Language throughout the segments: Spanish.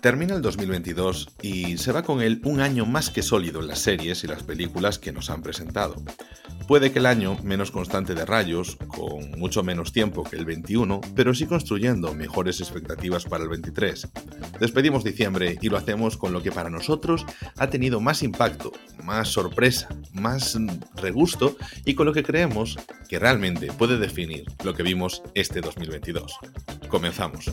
Termina el 2022 y se va con él un año más que sólido en las series y las películas que nos han presentado. Puede que el año menos constante de rayos, con mucho menos tiempo que el 21, pero sí construyendo mejores expectativas para el 23. Despedimos diciembre y lo hacemos con lo que para nosotros ha tenido más impacto, más sorpresa, más regusto y con lo que creemos que realmente puede definir lo que vimos este 2022. Comenzamos.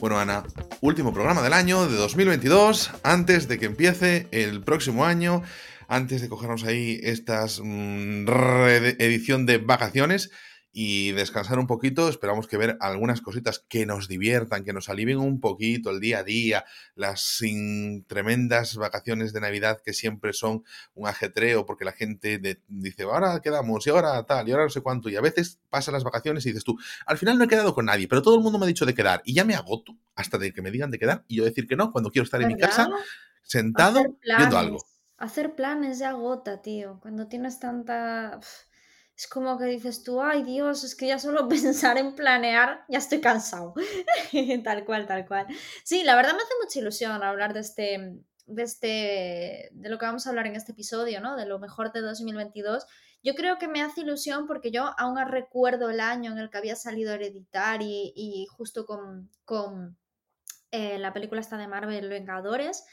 Bueno, Ana, último programa del año de 2022, antes de que empiece el próximo año, antes de cogernos ahí esta mm, edición de vacaciones y descansar un poquito. Esperamos que ver algunas cositas que nos diviertan, que nos alivien un poquito el día a día, las tremendas vacaciones de Navidad que siempre son un ajetreo porque la gente dice, ahora quedamos y ahora tal y ahora no sé cuánto. Y a veces pasan las vacaciones y dices tú, al final no he quedado con nadie, pero todo el mundo me ha dicho de quedar y ya me agoto hasta de que me digan de quedar y yo decir que no cuando quiero estar en mi casa sentado viendo algo. Hacer planes ya agota, tío. Cuando tienes tanta es como que dices tú, ay Dios, es que ya solo pensar en planear, ya estoy cansado. tal cual, tal cual. Sí, la verdad me hace mucha ilusión hablar de este, de este, de lo que vamos a hablar en este episodio, ¿no? De lo mejor de 2022. Yo creo que me hace ilusión porque yo aún recuerdo el año en el que había salido Hereditary y, justo con, con eh, la película esta de Marvel, Vengadores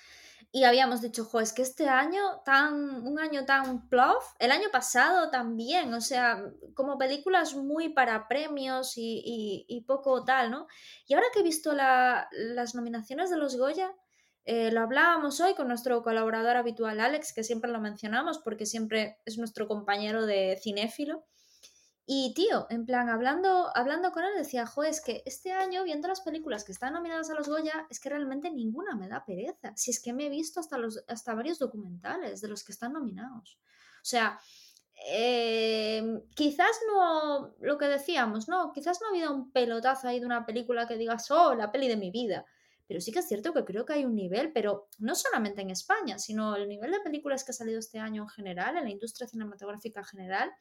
y habíamos dicho, jo, es que este año, tan, un año tan plof, el año pasado también, o sea, como películas muy para premios y, poco tal, ¿no? Y ahora que he visto las nominaciones de los Goya, eh, lo hablábamos hoy con nuestro colaborador habitual Alex, que siempre lo mencionamos porque siempre es nuestro compañero de cinéfilo. Y tío, en plan, hablando, hablando con él, decía, jo, es que este año, viendo las películas que están nominadas a los Goya, es que realmente ninguna me da pereza. Si es que me he visto hasta, los, hasta varios documentales de los que están nominados. O sea, em, quizás no, lo que decíamos, no, quizás no ha habido un pelotazo ahí de una película que digas, oh, la peli de mi vida. Pero sí que es cierto que creo que hay un nivel, pero no solamente en España, sino el nivel de películas que ha salido este año en general, en la industria cinematográfica en general,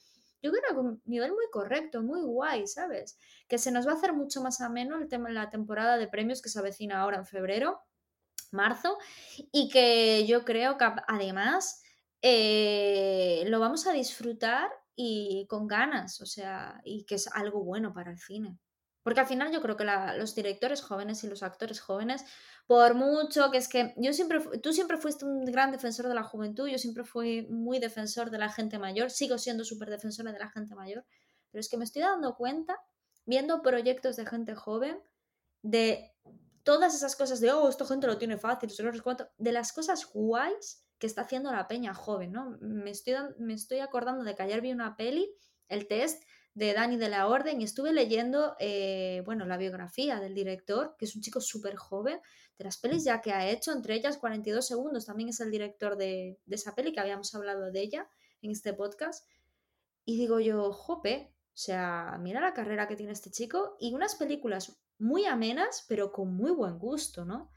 yo creo que un nivel muy correcto, muy guay, ¿sabes? Que se nos va a hacer mucho más ameno el tema la temporada de premios que se avecina ahora en febrero, marzo, y que yo creo que además eh, lo vamos a disfrutar y con ganas, o sea, y que es algo bueno para el cine. Porque al final yo creo que los directores jóvenes y los actores jóvenes por mucho que es que yo siempre, tú siempre fuiste un gran defensor de la juventud, yo siempre fui muy defensor de la gente mayor, sigo siendo súper defensora de la gente mayor, pero es que me estoy dando cuenta, viendo proyectos de gente joven, de todas esas cosas de, oh, esta gente lo tiene fácil, de las cosas guays que está haciendo la peña joven, ¿no? Me estoy, me estoy acordando de que ayer vi una peli, el test, de Dani de la Orden y estuve leyendo, eh, bueno, la biografía del director, que es un chico súper joven, de las pelis ya que ha hecho, entre ellas 42 segundos, también es el director de, esa peli, que habíamos hablado de ella en este podcast. Y digo yo, jope, o sea, mira la carrera que tiene este chico y unas películas muy amenas, pero con muy buen gusto, ¿no?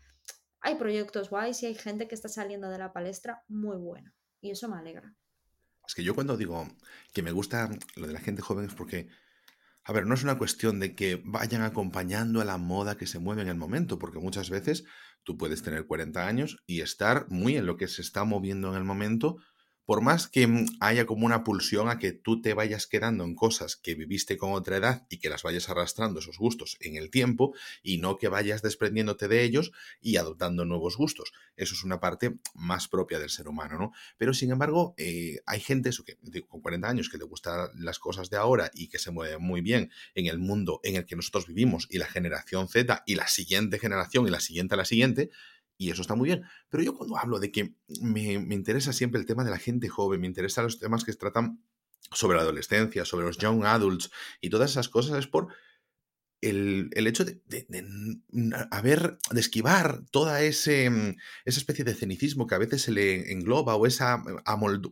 Hay proyectos guays y hay gente que está saliendo de la palestra muy buena. Y eso me alegra. Es que yo cuando digo que me gusta lo de la gente joven es porque, a ver, no es una cuestión de que vayan acompañando a la moda que se mueve en el momento, porque muchas veces tú puedes tener 40 años y estar muy en lo que se está moviendo en el momento, por más que mm, haya como una pulsión a que tú te vayas quedando en cosas que viviste con otra edad y que las vayas arrastrando esos gustos en el tiempo y no que vayas desprendiéndote de ellos y adoptando nuevos gustos. Eso es una parte más propia del ser humano, ¿no? Pero sin embargo, eh, hay gente eso que, con 40 años que le gustan las cosas de ahora y que se mueve muy bien en el mundo en el que nosotros vivimos y la generación Z y la siguiente generación y la siguiente a la siguiente, y eso está muy bien. Pero yo cuando hablo de que me, interesa siempre el tema de la gente joven, me interesan los temas que se tratan sobre la adolescencia, sobre los young adults y todas esas cosas, es por el, hecho de, haber, de esquivar toda ese, mm, esa especie de cenicismo que a veces se le engloba o esa,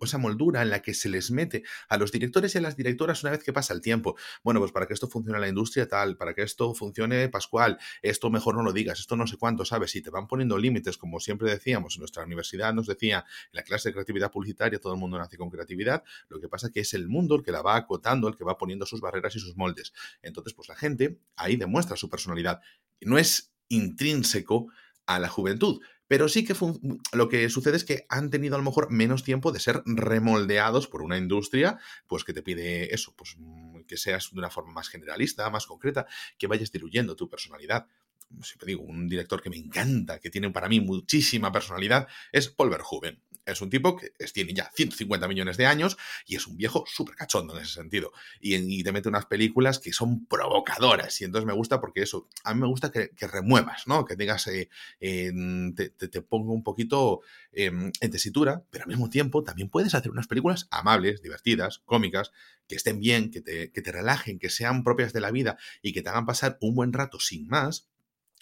esa moldura en la que se les mete a los directores y a las directoras una vez que pasa el tiempo. Bueno, pues para que esto funcione la industria tal, para que esto funcione Pascual, esto mejor no lo digas, esto no sé cuánto, ¿sabes? Si te van poniendo límites, como siempre decíamos, en nuestra universidad nos decía, en la clase de creatividad publicitaria todo el mundo nace con creatividad, lo que pasa es que es el mundo el que la va acotando, el que va poniendo sus barreras y sus moldes. Entonces, pues la gente ahí demuestra su personalidad. No es intrínseco a la juventud, pero sí que lo que sucede es que han tenido a lo mejor menos tiempo de ser remoldeados por una industria, pues que te pide eso, pues mm, que seas de una forma más generalista, más concreta, que vayas diluyendo tu personalidad. Siempre digo, un director que me encanta, que tiene para mí muchísima personalidad, es Paul Verhoeven. Es un tipo que tiene ya 150 millones de años y es un viejo súper cachondo en ese sentido. Y, te mete unas películas que son provocadoras. Y entonces me gusta porque eso, a mí me gusta que, remuevas, ¿no? Que digas, eh, te, te, pongo un poquito em, en tesitura, pero al mismo tiempo también puedes hacer unas películas amables, divertidas, cómicas, que estén bien, que te, que te relajen, que sean propias de la vida y que te hagan pasar un buen rato sin más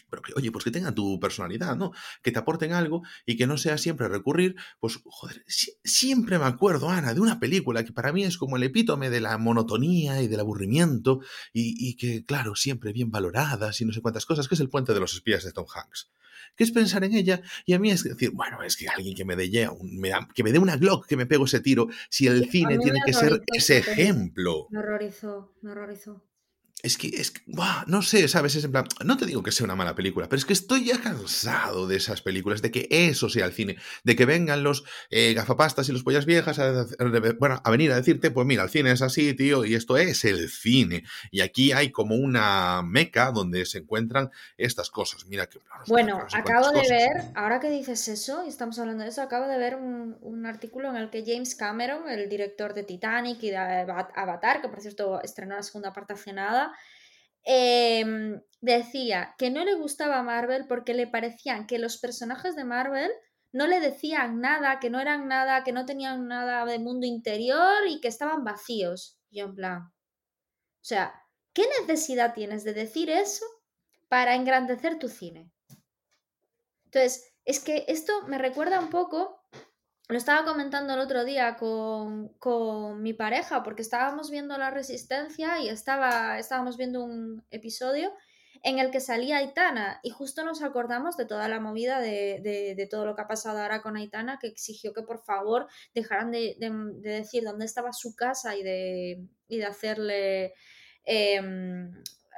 pero que, oye, pues que tengan tu personalidad, ¿no? Que te aporten algo y que no sea siempre recurrir, pues, joder, siempre me acuerdo, Ana, de una película que para mí es como el epítome de la monotonía y del aburrimiento y, que, claro, siempre bien valoradas y no sé cuántas cosas, que es El puente de los espías de Tom Hanks. Que es pensar en ella y a mí es decir, bueno, es que alguien que me dé, que me dé una Glock, que me pego ese tiro, si el cine tiene que ser ese ejemplo. Me horrorizó, me horrorizó es que, es no sé, ¿sabes? Es en plan, no te digo que sea una mala película, pero es que estoy ya cansado de esas películas, de que eso sea el cine, de que vengan los eh, gafapastas y los pollas viejas a, bueno, a venir a decirte, pues mira, el cine es así, tío, y esto es el cine. Y aquí hay como una meca donde se encuentran estas cosas. Mira que... Bueno, acabo de ver, ahora que dices eso, y estamos hablando de eso, acabo de ver un, un artículo en el que James Cameron, el director de Titanic y de Avatar, que por cierto estrenó la segunda parte hace nada, Em, decía que no le gustaba Marvel porque le parecían que los personajes de Marvel no le decían nada, que no eran nada, que no tenían nada de mundo interior y que estaban vacíos. Yo en plan, o sea, ¿qué necesidad tienes de decir eso para engrandecer tu cine? Entonces, es que esto me recuerda un poco lo estaba comentando el otro día con, con, mi pareja, porque estábamos viendo La Resistencia y estaba, estábamos viendo un episodio en el que salía Aitana y justo nos acordamos de toda la movida de, de, todo lo que ha pasado ahora con Aitana, que exigió que por favor dejaran de, de decir dónde estaba su casa y de, y hacerle... Em,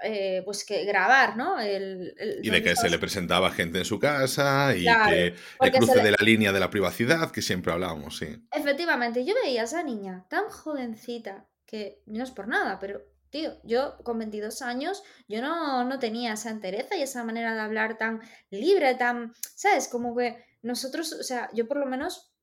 eh, pues que grabar, ¿no? El, y de que se le presentaba gente en su casa y que el cruce de la línea de la privacidad que siempre hablábamos, sí. Efectivamente, yo veía a esa niña tan jovencita que no es por nada, pero tío, yo con 22 años, yo no, no tenía esa entereza y esa manera de hablar tan libre, tan, ¿sabes? Como que nosotros, o sea, yo por lo menos,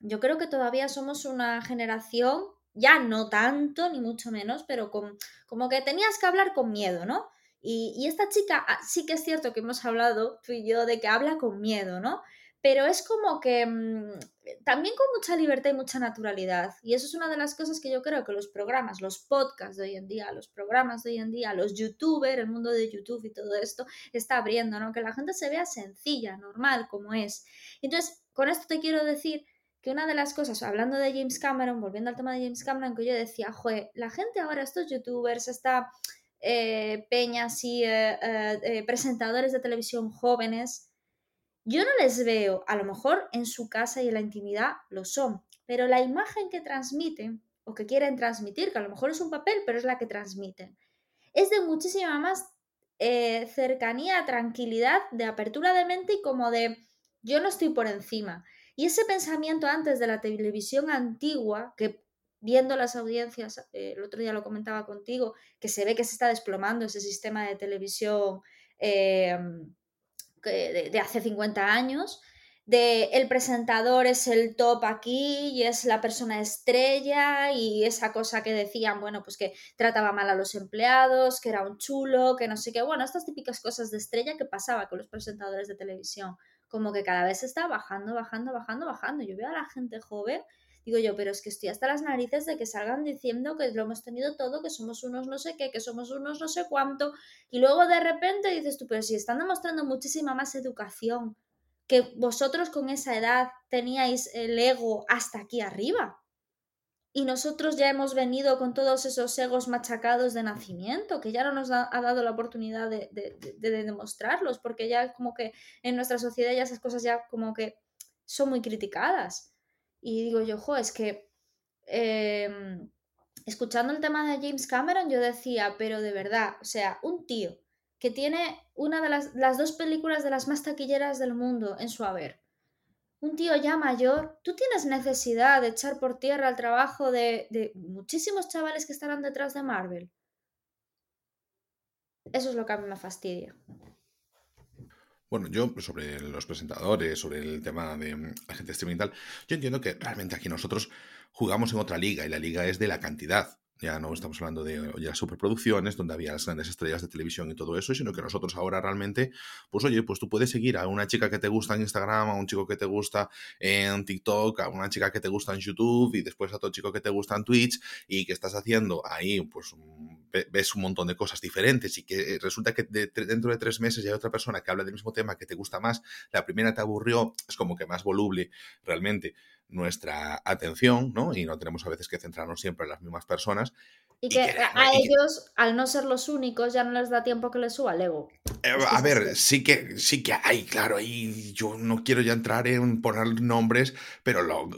yo creo que todavía somos una generación ya no tanto, ni mucho menos, pero con, como que tenías que hablar con miedo, ¿no? Y, esta chica, ah, sí que es cierto que hemos hablado tú y yo de que habla con miedo, ¿no? Pero es como que mm, también con mucha libertad y mucha naturalidad. Y eso es una de las cosas que yo creo que los programas, los podcasts de hoy en día, los programas de hoy en día, los youtubers, el mundo de YouTube y todo esto está abriendo, ¿no? Que la gente se vea sencilla, normal, como es. Entonces, con esto te quiero decir que una de las cosas, hablando de James Cameron, volviendo al tema de James Cameron, que yo decía, joder, la gente ahora, estos youtubers, esta eh, peñas y eh, eh, presentadores de televisión jóvenes, yo no les veo, a lo mejor en su casa y en la intimidad lo son, pero la imagen que transmiten o que quieren transmitir, que a lo mejor es un papel, pero es la que transmiten, es de muchísima más cercanía, tranquilidad, de apertura de mente y como de yo no estoy por encima. Y ese pensamiento antes de la televisión antigua, que viendo las audiencias, eh, el otro día lo comentaba contigo, que se ve que se está desplomando ese sistema de televisión eh, de, hace 50 años, de el presentador es el top aquí y es la persona estrella y esa cosa que decían, bueno, pues que trataba mal a los empleados, que era un chulo, que no sé qué, bueno, estas típicas cosas de estrella que pasaba con los presentadores de televisión como que cada vez está bajando, bajando, bajando, bajando. Yo veo a la gente joven Digo yo, pero es que estoy hasta las narices de que salgan diciendo que lo hemos tenido todo, que somos unos no sé qué, que somos unos no sé cuánto, y luego de repente dices tú, pero si están demostrando muchísima más educación, que vosotros con esa edad teníais el ego hasta aquí arriba. Y nosotros ya hemos venido con todos esos egos machacados de nacimiento, que ya no nos ha dado la oportunidad de, demostrarlos, porque ya como que en nuestra sociedad ya esas cosas ya como que son muy criticadas. Y digo yo, jo, es que em, escuchando el tema de James Cameron, yo decía, pero de verdad, o sea, un tío que tiene una de las, las dos películas de las más taquilleras del mundo en su haber, un tío ya mayor, tú tienes necesidad de echar por tierra el trabajo de, muchísimos chavales que estarán detrás de Marvel. Eso es lo que a mí me fastidia. Bueno, yo sobre los presentadores, sobre el tema de mm, la gente streaming y tal, yo entiendo que realmente aquí nosotros jugamos en otra liga y la liga es de la cantidad. Ya no estamos hablando de las superproducciones, donde había las grandes estrellas de televisión y todo eso, sino que nosotros ahora realmente, pues oye, pues tú puedes seguir a una chica que te gusta en Instagram, a un chico que te gusta en TikTok, a una chica que te gusta en YouTube y después a otro chico que te gusta en Twitch y que estás haciendo ahí, pues ves un montón de cosas diferentes y que resulta que dentro de tres meses ya hay otra persona que habla del mismo tema que te gusta más, la primera te aburrió, es como que más voluble realmente nuestra atención, ¿no? Y no tenemos a veces que centrarnos siempre en las mismas personas. Y que, a ellos, al no ser los únicos, ya no les da tiempo que les suba el ego. Eh, a ver, sí que, sí que hay, claro, y yo no quiero ya entrar en poner nombres, pero lo,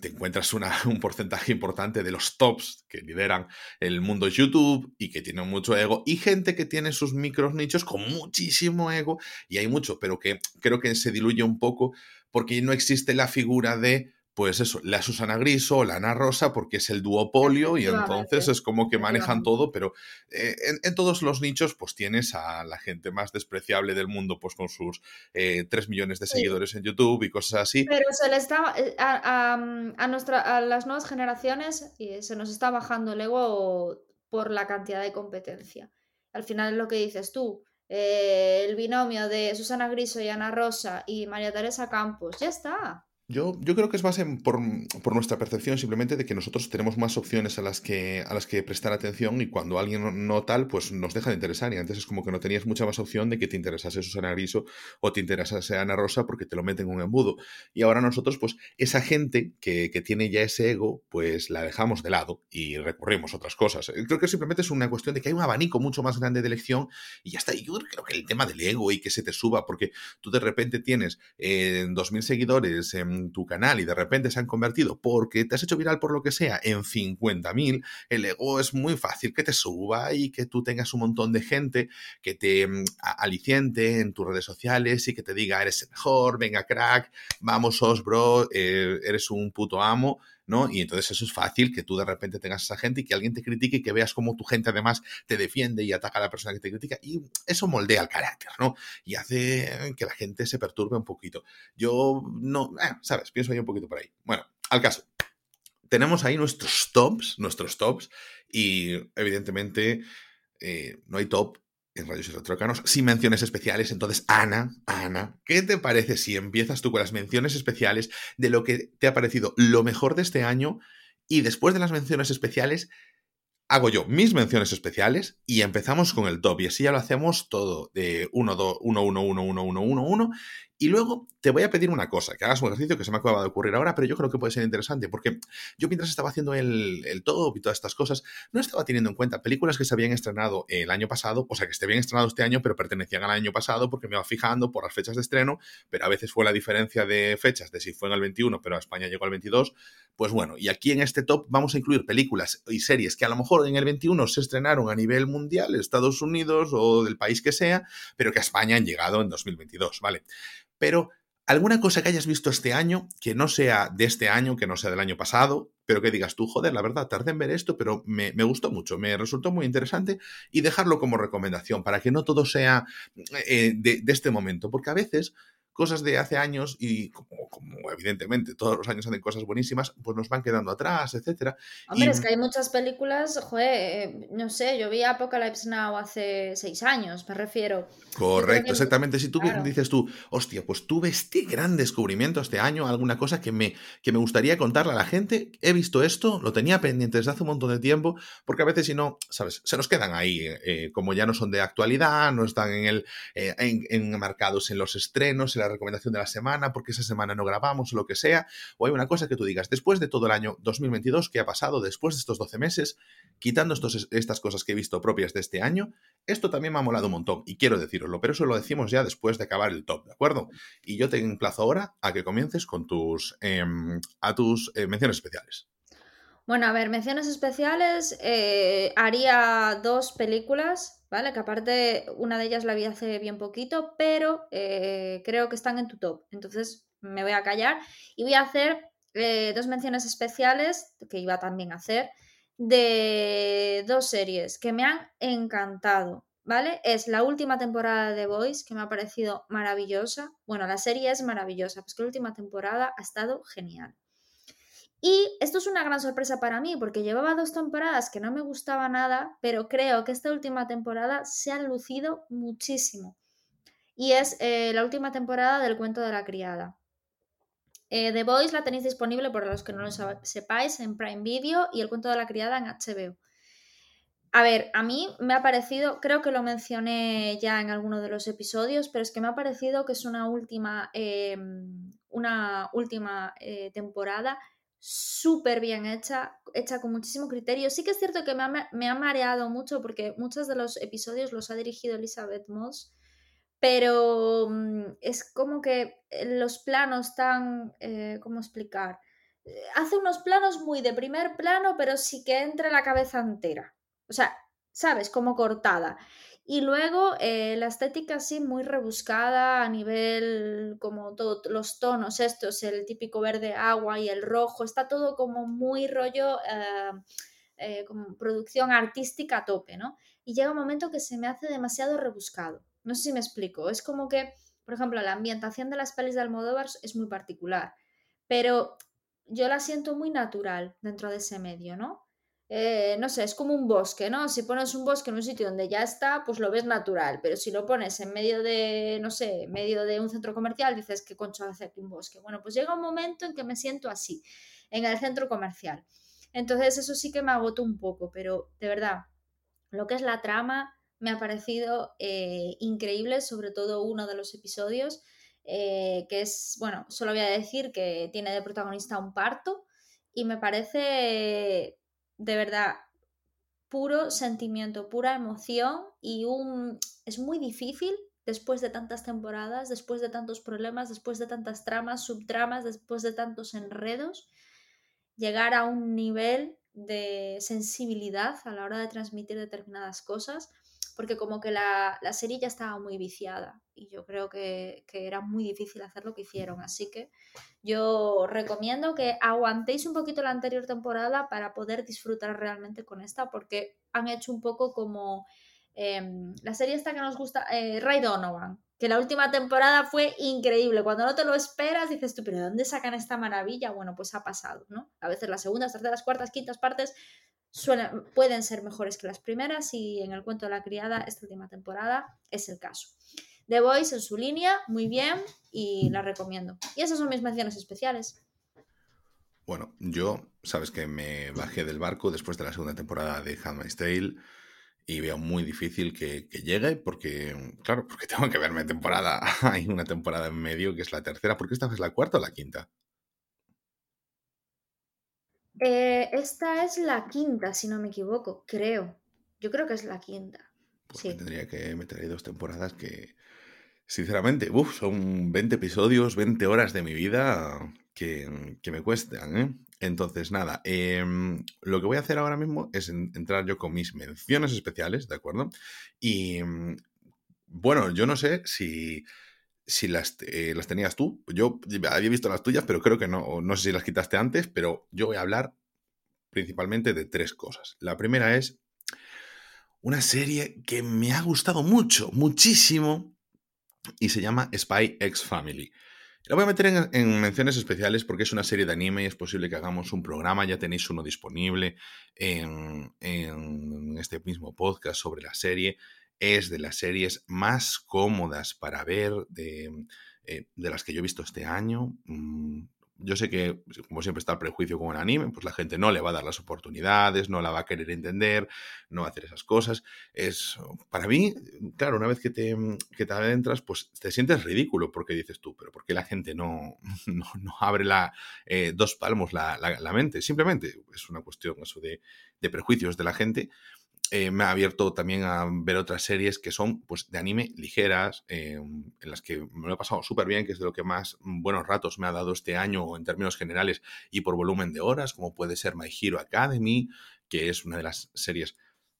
te encuentras una, un porcentaje importante de los tops que lideran el mundo YouTube y que tienen mucho ego, y gente que tiene sus micros nichos con muchísimo ego, y hay mucho, pero que creo que se diluye un poco porque no existe la figura de pues eso, la Susana Griso, la Ana Rosa, porque es el duopolio y entonces es como que manejan todo, pero eh, en, todos los nichos pues tienes a la gente más despreciable del mundo pues con sus eh, 3 millones de seguidores en YouTube y cosas así. Pero se le está, eh, a, nuestra, a las nuevas generaciones y se nos está bajando el ego por la cantidad de competencia. Al final es lo que dices tú, eh, el binomio de Susana Griso y Ana Rosa y María Teresa Campos, ya está. Yo, yo, creo que es base por, por, nuestra percepción simplemente de que nosotros tenemos más opciones a las que, a las que prestar atención y cuando alguien no, tal, pues nos deja de interesar. Y antes es como que no tenías mucha más opción de que te interesase Susana Griso o te interesase Ana Rosa porque te lo meten en un embudo. Y ahora nosotros, pues esa gente que, que, tiene ya ese ego, pues la dejamos de lado y recurrimos otras cosas. Creo que simplemente es una cuestión de que hay un abanico mucho más grande de elección y ya está. Y yo creo que el tema del ego y que se te suba, porque tú de repente tienes eh, 2.000 seguidores en tu canal y de repente se han convertido porque te has hecho viral por lo que sea en 50.000, el ego es muy fácil que te suba y que tú tengas un montón de gente que te mm, aliciente en tus redes sociales y que te diga eres el mejor, venga crack, vamos os bro, eh, eres un puto amo. ¿No? Y entonces eso es fácil que tú de repente tengas esa gente y que alguien te critique y que veas cómo tu gente además te defiende y ataca a la persona que te critica y eso moldea el carácter, ¿no? Y hace que la gente se perturbe un poquito. Yo no, eh, ¿sabes? Pienso ahí un poquito por ahí. Bueno, al caso. Tenemos ahí nuestros tops, nuestros tops y evidentemente eh, no hay top en Rayos y Retrocanos sin menciones especiales. Entonces, Ana, Ana, ¿qué te parece si empiezas tú con las menciones especiales de lo que te ha parecido lo mejor de este año y después de las menciones especiales hago yo mis menciones especiales y empezamos con el top y así ya lo hacemos todo de 1 2 1 1 1 1 1 1 1 y luego te voy a pedir una cosa, que hagas un ejercicio que se me acaba de ocurrir ahora, pero yo creo que puede ser interesante, porque yo mientras estaba haciendo el, el top y todas estas cosas, no estaba teniendo en cuenta películas que se habían estrenado el año pasado, o sea, que se habían estrenado este año, pero pertenecían al año pasado, porque me iba fijando por las fechas de estreno, pero a veces fue la diferencia de fechas, de si fue en el 21, pero a España llegó al 22. Pues bueno, y aquí en este top vamos a incluir películas y series que a lo mejor en el 21 se estrenaron a nivel mundial, Estados Unidos o del país que sea, pero que a España han llegado en 2022, ¿vale? Pero alguna cosa que hayas visto este año, que no sea de este año, que no sea del año pasado, pero que digas tú, joder, la verdad, tardé en ver esto, pero me, gustó mucho, me resultó muy interesante y dejarlo como recomendación para que no todo sea eh, de, este momento, porque a veces cosas de hace años y como, como evidentemente todos los años hacen cosas buenísimas, pues nos van quedando atrás, etcétera. Hombre, es que hay muchas películas, joder, eh, no sé, yo vi Apocalypse Now hace seis años, me refiero. Correcto, exactamente. Si tú dices tú, hostia, pues tuve este gran descubrimiento este año, alguna cosa que me, que me gustaría contarle a la gente, he visto esto, lo tenía pendiente desde hace un montón de tiempo, porque a veces si no, ¿sabes? Se nos quedan ahí, eh, como ya no son de actualidad, no están en el, eh, enmarcados en los estrenos, en la recomendación de la semana, porque esa semana no grabamos o lo que sea, o hay una cosa que tú digas, después de todo el año 2022, ¿qué ha pasado después de estos 12 meses? Quitando estos, estas cosas que he visto propias de este año, esto también me ha molado un montón, y quiero deciroslo, pero eso lo decimos ya después de acabar el top, ¿de acuerdo? Y yo te emplazo ahora a que comiences con tus, em, a tus eh, menciones especiales. Bueno, a ver, menciones especiales, eh, haría dos películas, ¿vale? Que aparte una de ellas la vi hace bien poquito, pero eh, creo que están en tu top. Entonces me voy a callar y voy a hacer dos menciones especiales, que iba también a hacer, de dos series que me han encantado. ¿vale? Es la última temporada de The Voice, que me ha parecido maravillosa. Bueno, la serie es maravillosa, pues que la última temporada ha estado genial. Y esto es una gran sorpresa para mí, porque llevaba dos temporadas que no me gustaba nada, pero creo que esta última temporada se ha lucido muchísimo. Y es eh, la última temporada del cuento de la criada. Eh, The Voice la tenéis disponible, por los que no lo sepáis, en Prime Video y el cuento de la criada en HBO. A ver, a mí me ha parecido, creo que lo mencioné ya en alguno de los episodios, pero es que me ha parecido que es una última, em, una última eh, temporada súper bien hecha, hecha con muchísimo criterio. Sí que es cierto que me ha, me ha, mareado mucho porque muchos de los episodios los ha dirigido Elizabeth Moss, pero mm, es como que los planos tan, eh, ¿cómo explicar? Eh, hace unos planos muy de primer plano, pero sí que entre la cabeza entera. O sea, ¿sabes? Como cortada. Y luego eh, la estética así muy rebuscada a nivel como todos los tonos estos, el típico verde agua y el rojo, está todo como muy rollo, eh, eh, como producción artística a tope, ¿no? Y llega un momento que se me hace demasiado rebuscado. No sé si me explico. Es como que, por ejemplo, la ambientación de las pelis de Almodóvar es muy particular, pero yo la siento muy natural dentro de ese medio, ¿no? Eh, no sé, es como un bosque, ¿no? Si pones un bosque en un sitio donde ya está, pues lo ves natural, pero si lo pones en medio de, no sé, en medio de un centro comercial, dices, ¿qué concho hace aquí un bosque? Bueno, pues llega un momento en que me siento así, en el centro comercial. Entonces eso sí que me agotó un poco, pero de verdad, lo que es la trama me ha parecido eh, increíble, sobre todo uno de los episodios, eh, que es, bueno, solo voy a decir que tiene de protagonista un parto y me parece de verdad, puro sentimiento, pura emoción y un... es muy difícil después de tantas temporadas, después de tantos problemas, después de tantas tramas, subtramas, después de tantos enredos, llegar a un nivel de sensibilidad a la hora de transmitir determinadas cosas porque como que la, la serie ya estaba muy viciada y yo creo que, que, era muy difícil hacer lo que hicieron. Así que yo recomiendo que aguantéis un poquito la anterior temporada para poder disfrutar realmente con esta, porque han hecho un poco como eh, la serie esta que nos gusta, eh, Ray Donovan, que la última temporada fue increíble. Cuando no te lo esperas, dices tú, pero ¿de dónde sacan esta maravilla? Bueno, pues ha pasado, ¿no? A veces las segundas, terceras, cuartas, quintas partes pueden ser mejores que las primeras y en el cuento de la criada esta última temporada es el caso. The Voice en su línea, muy bien y la recomiendo. Y esas son mis menciones especiales. Bueno, yo, sabes que me bajé del barco después de la segunda temporada de Handmaid's Tale y veo muy difícil que, que, llegue porque, claro, porque tengo que verme temporada. Hay una temporada en medio que es la tercera, porque esta es la cuarta o la quinta. Eh, esta es la quinta, si no me equivoco, creo. Yo creo que es la quinta. Pues sí. tendría que meter ahí dos temporadas que, sinceramente, uf, son 20 episodios, 20 horas de mi vida que, que me cuestan, ¿eh? Entonces, nada, eh, lo que voy a hacer ahora mismo es entrar yo con mis menciones especiales, ¿de acuerdo? Y bueno, yo no sé si, si las, eh, las tenías tú. Yo había visto las tuyas, pero creo que no. No sé si las quitaste antes, pero yo voy a hablar principalmente de tres cosas. La primera es una serie que me ha gustado mucho, muchísimo, y se llama Spy X Family. La voy a meter en, menciones especiales porque es una serie de anime y es posible que hagamos un programa. Ya tenéis uno disponible en, este mismo podcast sobre la serie. Es de las series más cómodas para ver de, eh, las que yo he visto este año. Yo sé que, como siempre está el prejuicio con el anime, pues la gente no le va a dar las oportunidades, no la va a querer entender, no va a hacer esas cosas. Es, para mí, claro, una vez que te, que te adentras, pues te sientes ridículo porque dices tú, pero ¿por qué la gente no, no, abre la, eh, dos palmos la, la, mente? Simplemente es una cuestión eso de, de prejuicios de la gente. Eh, me ha abierto también a ver otras series que son pues, de anime ligeras, eh, en las que me lo he pasado súper bien, que es de lo que más buenos ratos me ha dado este año en términos generales y por volumen de horas, como puede ser My Hero Academy, que es una de las series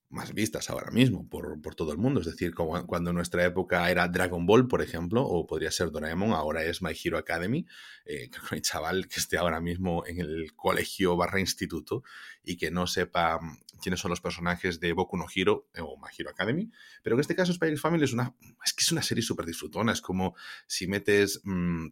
más vistas ahora mismo por, todo el mundo. Es decir, cuando en nuestra época era Dragon Ball, por ejemplo, o podría ser Doraemon, ahora es My Hero Academy. Eh, que hay chaval que esté ahora mismo en el colegio barra instituto y que no sepa mm, quiénes son los personajes de Boku no Hero eh, o My Hero Academy. Pero en este caso, Spy Family es una, es que es una serie súper disfrutona. Es como si metes... Mm,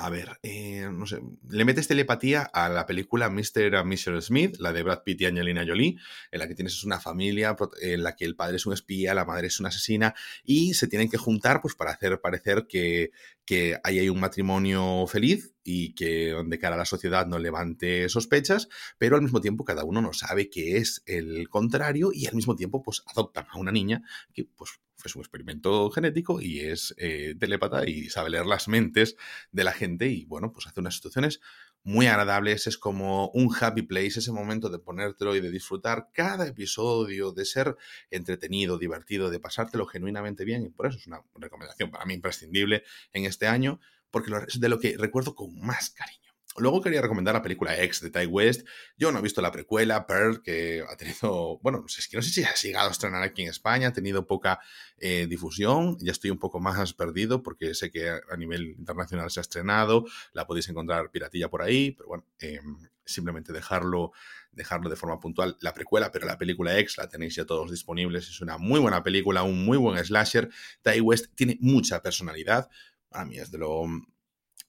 a ver, eh, no sé, le metes telepatía a la película Mr. and Mrs. Smith, la de Brad Pitt y Angelina Jolie, en la que tienes una familia en la que el padre es un espía, la madre es una asesina, y se tienen que juntar pues para hacer parecer que, que ahí hay un matrimonio feliz y que de cara a la sociedad no levante sospechas, pero al mismo tiempo cada uno no sabe que es el contrario y al mismo tiempo pues adoptan a una niña que pues es un experimento genético y es eh, telépata y sabe leer las mentes de la gente y bueno, pues hace unas situaciones muy agradables, es como un happy place, ese momento de ponértelo y de disfrutar cada episodio, de ser entretenido, divertido, de pasártelo genuinamente bien y por eso es una recomendación para mí imprescindible en este año porque es de lo que recuerdo con más cariño. Luego quería recomendar la película X de Ty West. Yo no he visto la precuela, Pearl, que ha tenido, bueno, no sé, no sé si ha llegado a estrenar aquí en España, ha tenido poca eh, difusión. Ya estoy un poco más perdido porque sé que a nivel internacional se ha estrenado, la podéis encontrar piratilla por ahí, pero bueno, em, simplemente dejarlo, dejarlo de forma puntual. La precuela, pero la película X la tenéis ya todos disponibles. Es una muy buena película, un muy buen slasher. Ty West tiene mucha personalidad. A mí es de lo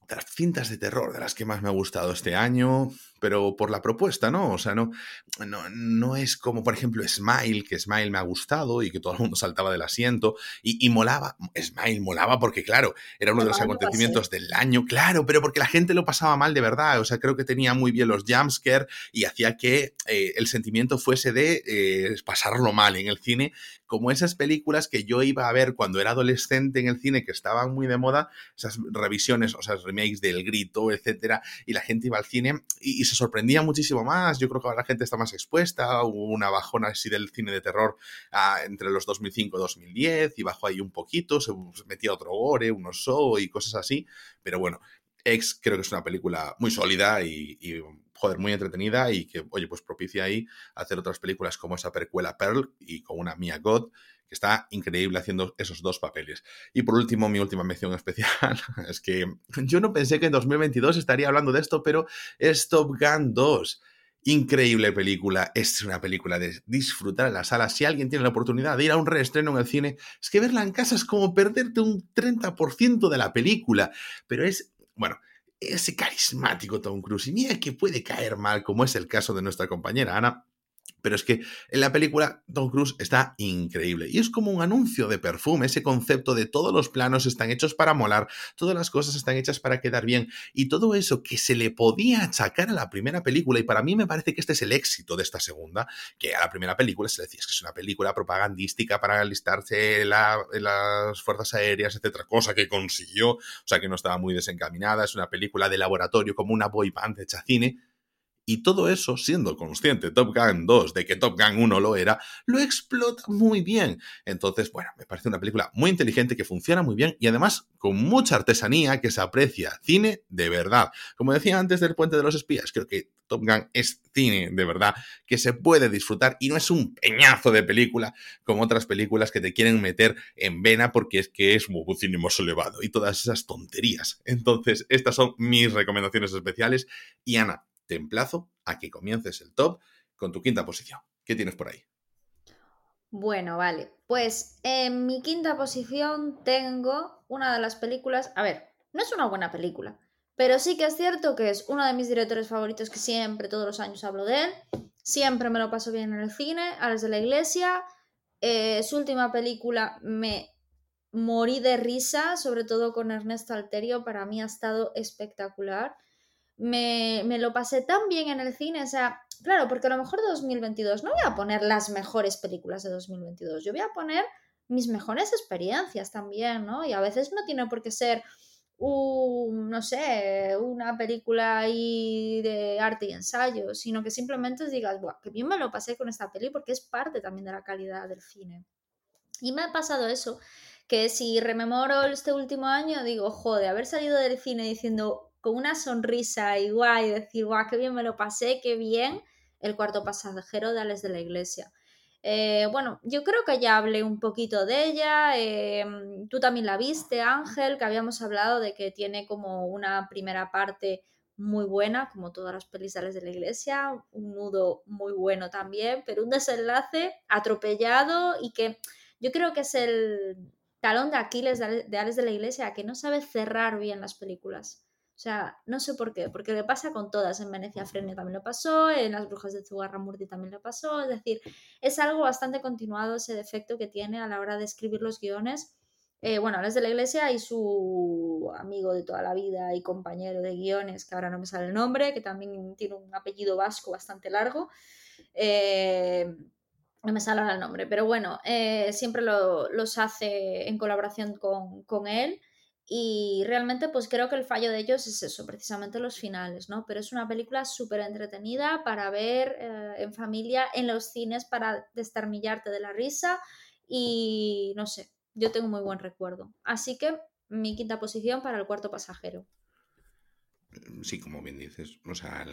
las cintas de terror de las que más me ha gustado este año, pero por la propuesta, ¿no? O sea, no, no, no es como, por ejemplo, Smile, que Smile me ha gustado y que todo el mundo saltaba del asiento y, molaba. Smile molaba porque, claro, era uno de los acontecimientos del año, claro, pero porque la gente lo pasaba mal de verdad. O sea, creo que tenía muy bien los jumpscares y hacía que eh, el sentimiento fuese de eh, pasarlo mal en el cine, como esas películas que yo iba a ver cuando era adolescente en el cine, que estaban muy de moda, esas revisiones, o sea, remakes del grito, etcétera, y la gente iba al cine y, y se sorprendía muchísimo más. Yo creo que ahora la gente está más expuesta. Hubo una bajona así del cine de terror ah, entre los 2005 y 2010 y bajó ahí un poquito. Se, metía otro gore, unos show y cosas así. Pero bueno, X creo que es una película muy sólida y, joder, muy entretenida y que, oye, pues propicia ahí hacer otras películas como esa percuela Pearl y con una Mia God está increíble haciendo esos dos papeles. Y por último, mi última mención especial es que yo no pensé que en 2022 estaría hablando de esto, pero es Top Gun 2. Increíble película, es una película de disfrutar en la sala. Si alguien tiene la oportunidad de ir a un reestreno en el cine, es que verla en casa es como perderte un 30% de la película. Pero es, bueno, ese carismático Tom Cruise. Y mira que puede caer mal, como es el caso de nuestra compañera Ana, pero es que en la película Tom Cruise está increíble. Y es como un anuncio de perfume, ese concepto de todos los planos están hechos para molar, todas las cosas están hechas para quedar bien. Y todo eso que se le podía achacar a la primera película, y para mí me parece que este es el éxito de esta segunda, que a la primera película se decía que es una película propagandística para alistarse la, las fuerzas aéreas, etcétera, cosa que consiguió, o sea que no estaba muy desencaminada, es una película de laboratorio como una boy band hecha cine y todo eso, siendo consciente Top Gun 2 de que Top Gun 1 lo era, lo explota muy bien. Entonces, bueno, me parece una película muy inteligente que funciona muy bien y además con mucha artesanía que se aprecia. Cine de verdad. Como decía antes del Puente de los Espías, creo que Top Gun es cine de verdad que se puede disfrutar y no es un peñazo de película como otras películas que te quieren meter en vena porque es que es un cine más elevado y todas esas tonterías. Entonces, estas son mis recomendaciones especiales. Y Ana, te emplazo a que comiences el top con tu quinta posición. ¿Qué tienes por ahí? Bueno, vale. Pues en mi quinta posición tengo una de las películas. A ver, No es una buena película. Pero sí que es cierto que es uno de mis directores favoritos que siempre, todos los años hablo de él. Siempre me lo paso bien en el cine, a los de la iglesia. Eh, su última película me morí de risa, sobre todo con Ernesto Alterio, para mí ha estado espectacular. Me, me, lo pasé tan bien en el cine, o sea, claro, porque a lo mejor de 2022 no voy a poner las mejores películas de 2022, yo voy a poner mis mejores experiencias también, ¿no? Y a veces no tiene por qué ser un, no sé, una película ahí de arte y ensayo, sino que simplemente digas, Buah, que bien me lo pasé con esta peli porque es parte también de la calidad del cine. Y me ha pasado eso, que si rememoro este último año, digo, joder, haber salido del cine diciendo con una sonrisa y guay, decir, guau, qué bien me lo pasé, qué bien, el cuarto pasajero de Alex de la Iglesia. Eh, bueno, yo creo que ya hablé un poquito de ella. Eh, tú también la viste, Ángel, que habíamos hablado de que tiene como una primera parte muy buena, como todas las pelis de la iglesia, un nudo muy bueno también, pero un desenlace atropellado y que yo creo que es el talón de Aquiles de Alex de la Iglesia, que no sabe cerrar bien las películas. O sea, no sé por qué, porque le pasa con todas. En Venecia Frene también lo pasó, en Las Brujas de Zugarramurdi también lo pasó. Es decir, es algo bastante continuado ese defecto que tiene a la hora de escribir los guiones. Eh, bueno, es de la iglesia y su amigo de toda la vida y compañero de guiones, que ahora no me sale el nombre, que también tiene un apellido vasco bastante largo. Eh, no me sale ahora el nombre, pero bueno, eh, siempre los hace en colaboración con, con él. Y realmente pues creo que el fallo de ellos es eso, precisamente los finales, ¿no? Pero es una película súper entretenida para ver eh, en familia, en los cines, para destarmillarte de la risa y no sé, yo tengo muy buen recuerdo. Así que mi quinta posición para el cuarto pasajero. Sí, como bien dices, o sea,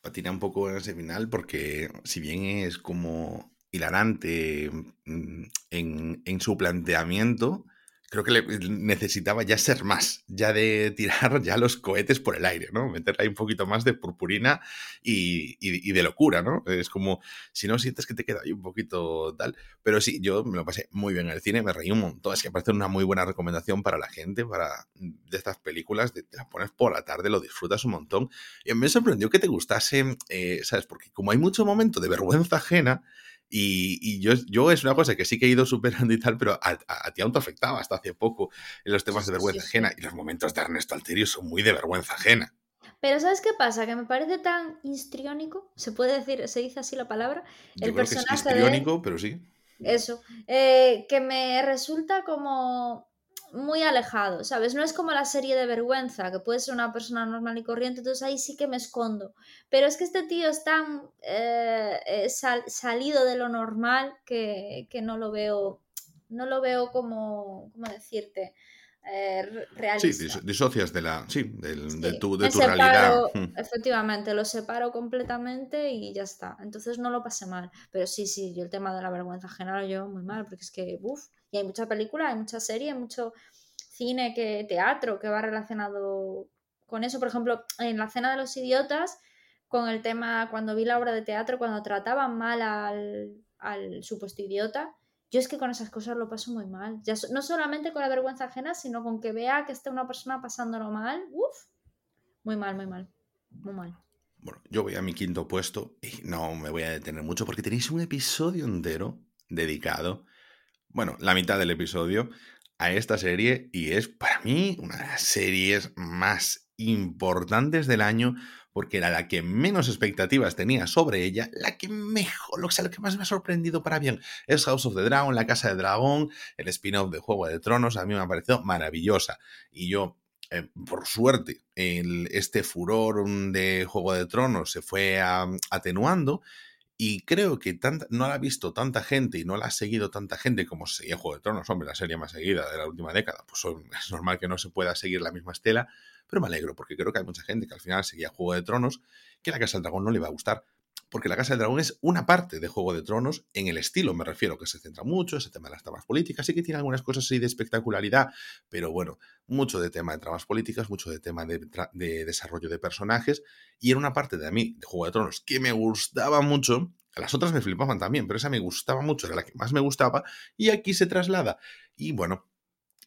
patina un poco en ese final porque si bien es como hilarante mm, en, en su planteamiento, creo que necesitaba ya ser más, ya de tirar ya los cohetes por el aire, ¿no? Meterle ahí un poquito más de purpurina y, de locura, ¿no? Es como, si no sientes que te queda ahí un poquito tal. Pero sí, yo me lo pasé muy bien en el cine, me reí un montón. Es que parece una muy buena recomendación para la gente, para de estas películas, te las pones por la tarde, lo disfrutas un montón. Y me sorprendió que te gustase, eh, ¿sabes? Porque como hay mucho momento de vergüenza ajena, y, yo, yo, es una cosa que sí que he ido superando y tal, pero a, ti aún te afectaba hasta hace poco en los temas de vergüenza ajena. Y los momentos de Ernesto Alterio son muy de vergüenza ajena. Pero ¿sabes qué pasa? Que me parece tan histriónico, se puede decir, se dice así la palabra, el personaje que es histriónico, pero sí. Eso, eh, que me resulta como muy alejado, ¿sabes? No es como la serie de vergüenza, que puede ser una persona normal y corriente, entonces ahí sí que me escondo. Pero es que este tío es tan eh, eh, salido de lo normal que, no lo veo, no lo veo como, ¿cómo decirte? Eh, realista. Sí, disocias de la, sí, de tu, de tu realidad. Hmm. Efectivamente, lo separo completamente y ya está. Entonces no lo pasé mal. Pero sí, sí, yo el tema de la vergüenza general yo muy mal, porque es que, uff, y hay mucha película, hay mucha serie, hay mucho cine, que teatro que va relacionado con eso. Por ejemplo, en La Cena de los Idiotas, con el tema, cuando vi la obra de teatro, cuando trataban mal al, supuesto idiota, yo es que con esas cosas lo paso muy mal. Ya, no solamente con la vergüenza ajena, sino con que vea que está una persona pasándolo mal. Uf, muy mal, muy mal. Muy mal. Bueno, yo voy a mi quinto puesto y no me voy a detener mucho porque tenéis un episodio entero dedicado bueno, la mitad del episodio a esta serie y es para mí una de las series más importantes del año porque era la que menos expectativas tenía sobre ella, la que mejor, lo, sea, lo que más me ha sorprendido para bien es House of the Dragon, la Casa del Dragón, el spin-off de Juego de Tronos, a mí me ha parecido maravillosa y yo eh, por suerte, este furor de Juego de Tronos se fue atenuando y creo que no la ha visto tanta gente y no la ha seguido tanta gente como seguía Juego de Tronos, hombre, la serie más seguida de la última década. Pues es normal que no se pueda seguir la misma estela, pero me alegro porque creo que hay mucha gente que al final seguía Juego de Tronos que la Casa del Dragón no le va a gustar porque la Casa del Dragón es una parte de Juego de Tronos, en el estilo me refiero, que se centra mucho, ese tema de las tramas políticas, sí que tiene algunas cosas así de espectacularidad, pero bueno, mucho de tema de tramas políticas, mucho de tema de, desarrollo de personajes, y era una parte de a mí, de Juego de Tronos, que me gustaba mucho, las otras me flipaban también, pero esa me gustaba mucho, era la que más me gustaba, y aquí se traslada. Y bueno,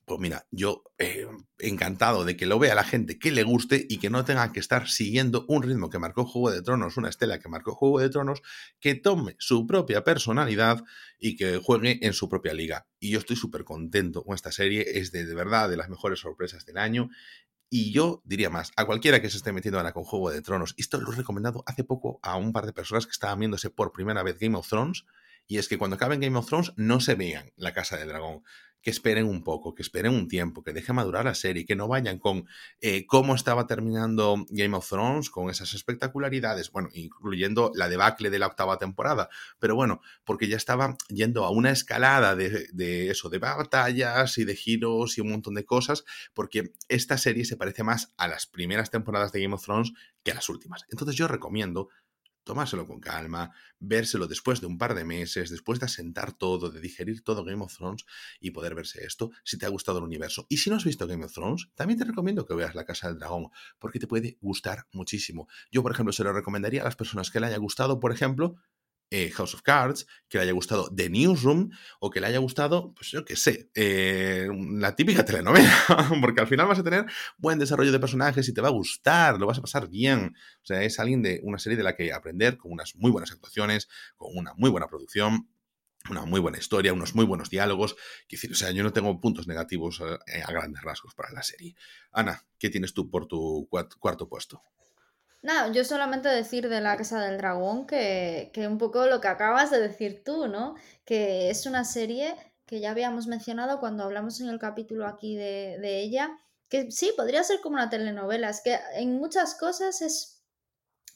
Pues mira, yo eh, encantado de que lo vea la gente que le guste y que no tenga que estar siguiendo un ritmo que marcó Juego de Tronos, una estela que marcó Juego de Tronos, que tome su propia personalidad y que juegue en su propia liga. Y yo estoy súper contento con esta serie, es de, de verdad de las mejores sorpresas del año. Y yo diría más, a cualquiera que se esté metiendo ahora con Juego de Tronos, esto lo he recomendado hace poco a un par de personas que estaban viéndose por primera vez Game of Thrones, y es que cuando acaben Game of Thrones no se vean la Casa del Dragón que esperen un poco, que esperen un tiempo, que dejen madurar la serie, que no vayan con eh, cómo estaba terminando Game of Thrones, con esas espectacularidades, bueno, incluyendo la debacle de la octava temporada, pero bueno, porque ya estaba yendo a una escalada de, de eso, de batallas y de giros y un montón de cosas, porque esta serie se parece más a las primeras temporadas de Game of Thrones que a las últimas. Entonces yo recomiendo tomárselo con calma, vérselo después de un par de meses, después de asentar todo, de digerir todo Game of Thrones y poder verse esto, si te ha gustado el universo. Y si no has visto Game of Thrones, también te recomiendo que veas La Casa del Dragón, porque te puede gustar muchísimo. Yo, por ejemplo, se lo recomendaría a las personas que le haya gustado, por ejemplo, eh, House of Cards, que le haya gustado The Newsroom o que le haya gustado, pues yo qué sé, eh, la típica telenovela, porque al final vas a tener buen desarrollo de personajes y te va a gustar, lo vas a pasar bien. O sea, es alguien de una serie de la que aprender con unas muy buenas actuaciones, con una muy buena producción. Una muy buena historia, unos muy buenos diálogos. Decir, o sea, yo no tengo puntos negativos a, eh, a grandes rasgos para la serie. Ana, ¿qué tienes tú por tu cuarto puesto? Nada, yo solamente decir de la Casa del Dragón que, que un poco lo que acabas de decir tú, ¿no? Que es una serie que ya habíamos mencionado cuando hablamos en el capítulo aquí de, de ella, que sí, podría ser como una telenovela, es que en muchas cosas es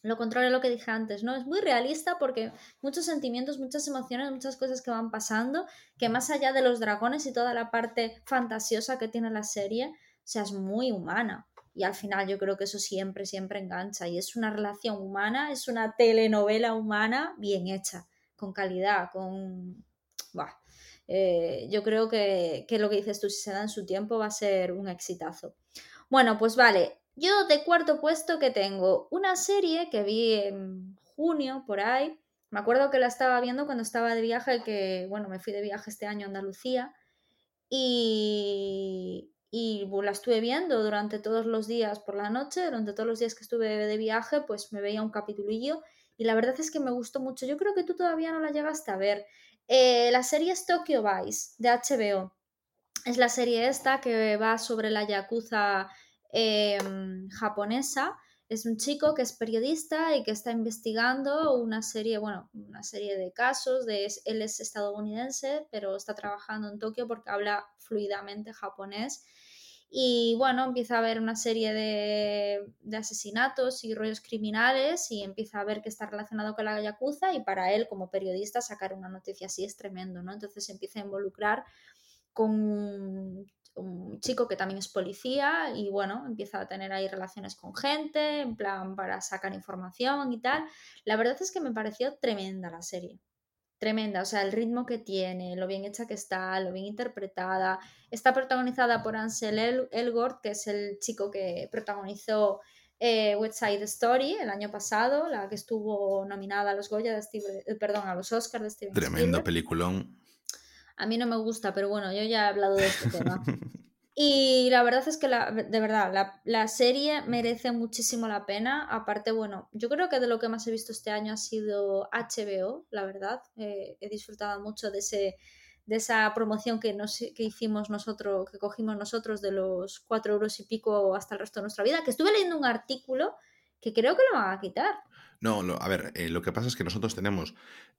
lo contrario a lo que dije antes, ¿no? Es muy realista porque muchos sentimientos, muchas emociones, muchas cosas que van pasando, que más allá de los dragones y toda la parte fantasiosa que tiene la serie, o sea, es muy humana. Y al final yo creo que eso siempre, siempre engancha. Y es una relación humana, es una telenovela humana bien hecha, con calidad, con... Eh, yo creo que, que lo que dices tú, si se da en su tiempo, va a ser un exitazo. Bueno, pues vale. Yo de cuarto puesto que tengo una serie que vi en junio, por ahí. Me acuerdo que la estaba viendo cuando estaba de viaje, que, bueno, me fui de viaje este año a Andalucía. Y, y la estuve viendo durante todos los días por la noche, durante todos los días que estuve de viaje, pues me veía un capitulillo y la verdad es que me gustó mucho. Yo creo que tú todavía no la llegaste a ver. Eh, la serie es Tokyo Vice de HBO. Es la serie esta que va sobre la yakuza em, japonesa. Es un chico que es periodista y que está investigando una serie, bueno, una serie de casos. De, él es estadounidense, pero está trabajando en Tokio porque habla fluidamente japonés y bueno, empieza a haber una serie de, asesinatos y rollos criminales y empieza a ver que está relacionado con la Yakuza y para él como periodista sacar una noticia así es tremendo, ¿no? Entonces empieza a involucrar con un, un chico que también es policía y bueno, empieza a tener ahí relaciones con gente, en plan para sacar información y tal. La verdad es que me pareció tremenda la serie tremenda, o sea, el ritmo que tiene, lo bien hecha que está, lo bien interpretada. Está protagonizada por Ansel El Elgort, que es el chico que protagonizó eh, West Side Story el año pasado, la que estuvo nominada a los Goya de Steve, eh, perdón, a los Oscars de Steven Tremendo peliculón. A mí no me gusta, pero bueno, yo ya he hablado de este tema. Y la verdad es que, la, de verdad, la, serie merece muchísimo la pena. Aparte, bueno, yo creo que de lo que más he visto este año ha sido HBO, la verdad. Eh, he disfrutado mucho de, ese, de esa promoción que, nos, que hicimos nosotros, que cogimos nosotros de los cuatro euros y pico hasta el resto de nuestra vida. Que estuve leyendo un artículo que creo que lo van a quitar. No, a ver, eh, lo que pasa es que nosotros tenemos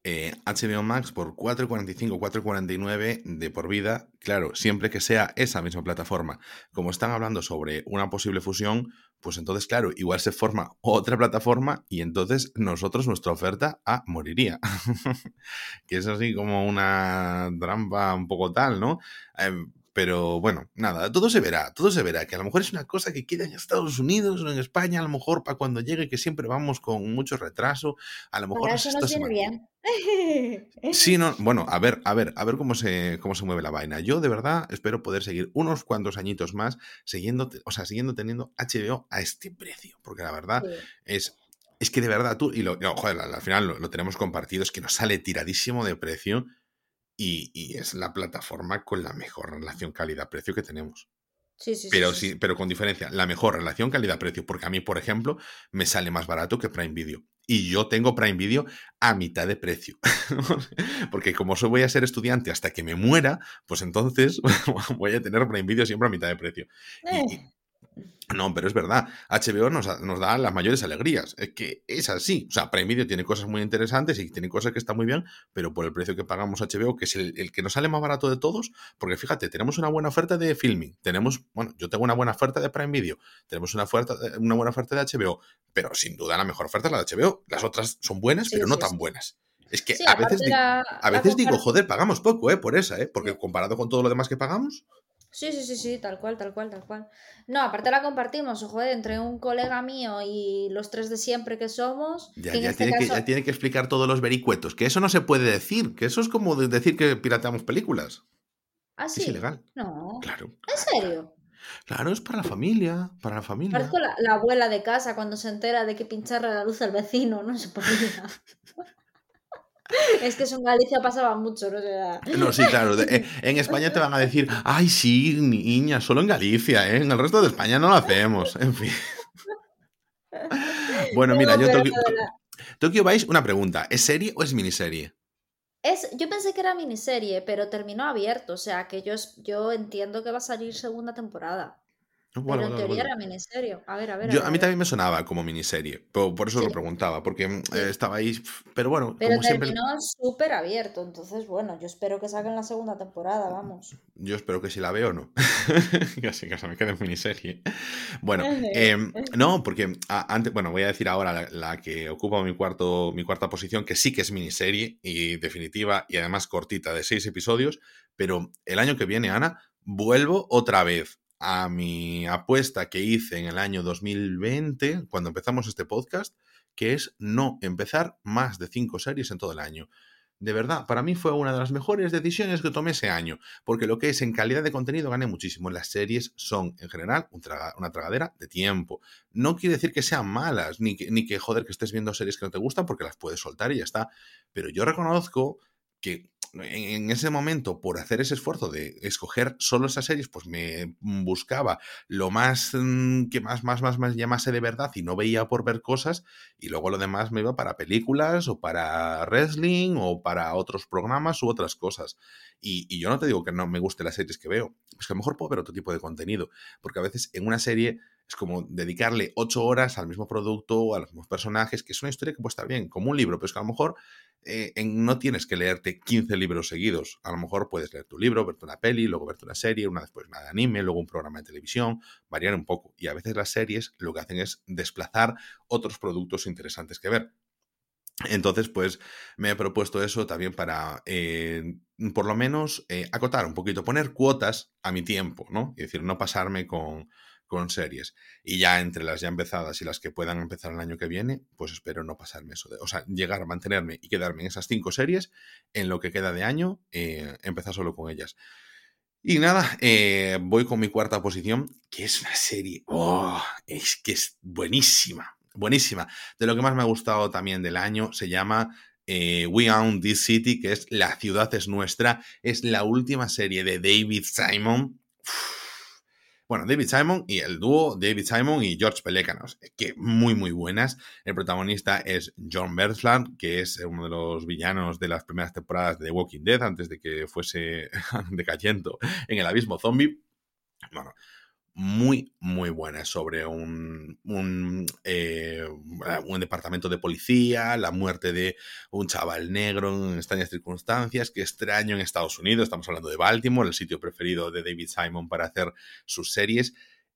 HBO eh, Max por 4,45, 4,49 de por vida, claro, siempre que sea esa misma plataforma. Como están hablando sobre una posible fusión, pues entonces, claro, igual se forma otra plataforma y entonces nosotros nuestra oferta ah, moriría. que es así como una trampa un poco tal, ¿no? Em, pero bueno, nada, todo se verá, todo se verá, que a lo mejor es una cosa que queda en Estados Unidos o en España, a lo mejor para cuando llegue, que siempre vamos con mucho retraso, a lo mejor... eso nos viene bien. Sí, no, bueno, a ver, a ver, a ver cómo se, cómo se mueve la vaina. Yo de verdad espero poder seguir unos cuantos añitos más siguiendo, o sea, siguiendo teniendo HBO a este precio, porque la verdad es es que de verdad tú, y lo, joder, al final lo, lo, tenemos compartido, es que nos sale tiradísimo de precio y, es la plataforma con la mejor relación calidad-precio que tenemos. Sí, sí, pero, sí, sí, pero con diferencia, la mejor relación calidad-precio, porque a mí, por ejemplo, me sale más barato que Prime Video. Y yo tengo Prime Video a mitad de precio. porque como soy, voy a ser estudiante hasta que me muera, pues entonces voy a tener Prime Video siempre a mitad de precio. Y, Eh, no, pero es verdad. HBO nos, nos, da las mayores alegrías. Es que es así. O sea, Prime Video tiene cosas muy interesantes y tiene cosas que están muy bien, pero por el precio que pagamos HBO, que es el, el, que nos sale más barato de todos, porque fíjate, tenemos una buena oferta de filming. Tenemos, bueno, yo tengo una buena oferta de Prime Video. Tenemos una, oferta, una buena oferta de HBO, pero sin duda la mejor oferta es la de HBO. Las otras son buenas, sí, pero no tan sí. buenas. Es que a veces, la, a veces digo, joder, pagamos poco, ¿eh? Por esa, ¿eh? Porque comparado con todo lo demás que pagamos. Sí, sí, sí, sí, tal cual, tal cual, tal cual. No, aparte la compartimos, joder, entre un colega mío y los tres de siempre que somos. Ya, que ya, este tiene caso... que, ya tiene que explicar todos los vericuetos, que eso no se puede decir, que eso es como decir que pirateamos películas. ¿Ah, sí? Es ilegal. No. Claro. ¿En serio? Claro, es para la familia, para la familia. Parezco la, la, abuela de casa cuando se entera de que pincharle la luz al vecino, no se podía. Es que eso en Galicia pasaba mucho, ¿no? No, sí, claro. De, en España te van a decir, ay, sí, niña, solo en Galicia, ¿eh? En el resto de España no lo hacemos. En fin. Bueno, no, mira, yo Tokyo, la... Tokyo Vice, una pregunta. ¿Es serie o es miniserie? Es, yo pensé que era miniserie, pero terminó abierto. O sea, que yo, yo entiendo que va a salir segunda temporada. Pero en teoría era miniserie. A ver, a ver. Yo, a, ver. a, mí también me sonaba como miniserie, pero por eso Sí. lo preguntaba, porque mm, eh, estaba ahí. Pero bueno, Pero como terminó súper abierto. Entonces, bueno, yo espero que saquen la segunda temporada, vamos. Yo espero que si la veo no. Casi que se me quede en miniserie. Bueno, eh, no, porque a- antes, bueno, voy a decir ahora la, la que ocupa mi cuarto, mi cuarta posición, que sí que es miniserie y definitiva y además cortita de seis episodios, pero el año que viene, Ana, vuelvo otra vez a mi apuesta que hice en el año 2020, cuando empezamos este podcast, que es no empezar más de cinco series en todo el año. De verdad, para mí fue una de las mejores decisiones que tomé ese año, porque lo que es en calidad de contenido gané muchísimo. Las series son, en general, una tragadera de tiempo. No quiere decir que sean malas, ni que, ni que, joder, que estés viendo series que no te gustan porque las puedes soltar y ya está. Pero yo reconozco que en ese momento, por hacer ese esfuerzo de escoger solo esas series, pues me buscaba lo más mm, que más, más, más, más llamase de verdad y no veía por ver cosas, y luego lo demás me iba para películas o para wrestling o para otros programas u otras cosas. Y, yo no te digo que no me guste las series que veo, pues que a lo mejor puedo ver otro tipo de contenido, porque a veces en una serie es como dedicarle ocho horas al mismo producto, a los mismos personajes, que es una historia que puede estar bien, como un libro, pero es que a lo mejor eh, en, no tienes que leerte 15 libros seguidos. A lo mejor puedes leer tu libro, verte una peli, luego verte una serie, una después una de anime, luego un programa de televisión, variar un poco. Y a veces las series lo que hacen es desplazar otros productos interesantes que ver. Entonces, pues me he propuesto eso también para, eh, por lo menos, eh, acotar un poquito, poner cuotas a mi tiempo, ¿no? Es decir, no pasarme con, con series. Y ya entre las ya empezadas y las que puedan empezar el año que viene, pues espero no pasarme eso. De, o sea, llegar a mantenerme y quedarme en esas cinco series en lo que queda de año, eh, empezar solo con ellas. Y nada, eh, voy con mi cuarta posición, que es una serie, oh, es que es buenísima, buenísima. De lo que más me ha gustado también del año se llama eh, We Own This City, que es La ciudad es nuestra, es la última serie de David Simon. Bueno, David Simon y el dúo David Simon y George Pelecanos, que muy, muy buenas. El protagonista es John Berthland, que es uno de los villanos de las primeras temporadas de Walking Dead, antes de que fuese decayendo en el abismo zombie. Bueno, muy, muy buena sobre un, un, eh, un, departamento de policía, la muerte de un chaval negro en extrañas circunstancias, que extraño en Estados Unidos, estamos hablando de Baltimore, el sitio preferido de David Simon para hacer sus series.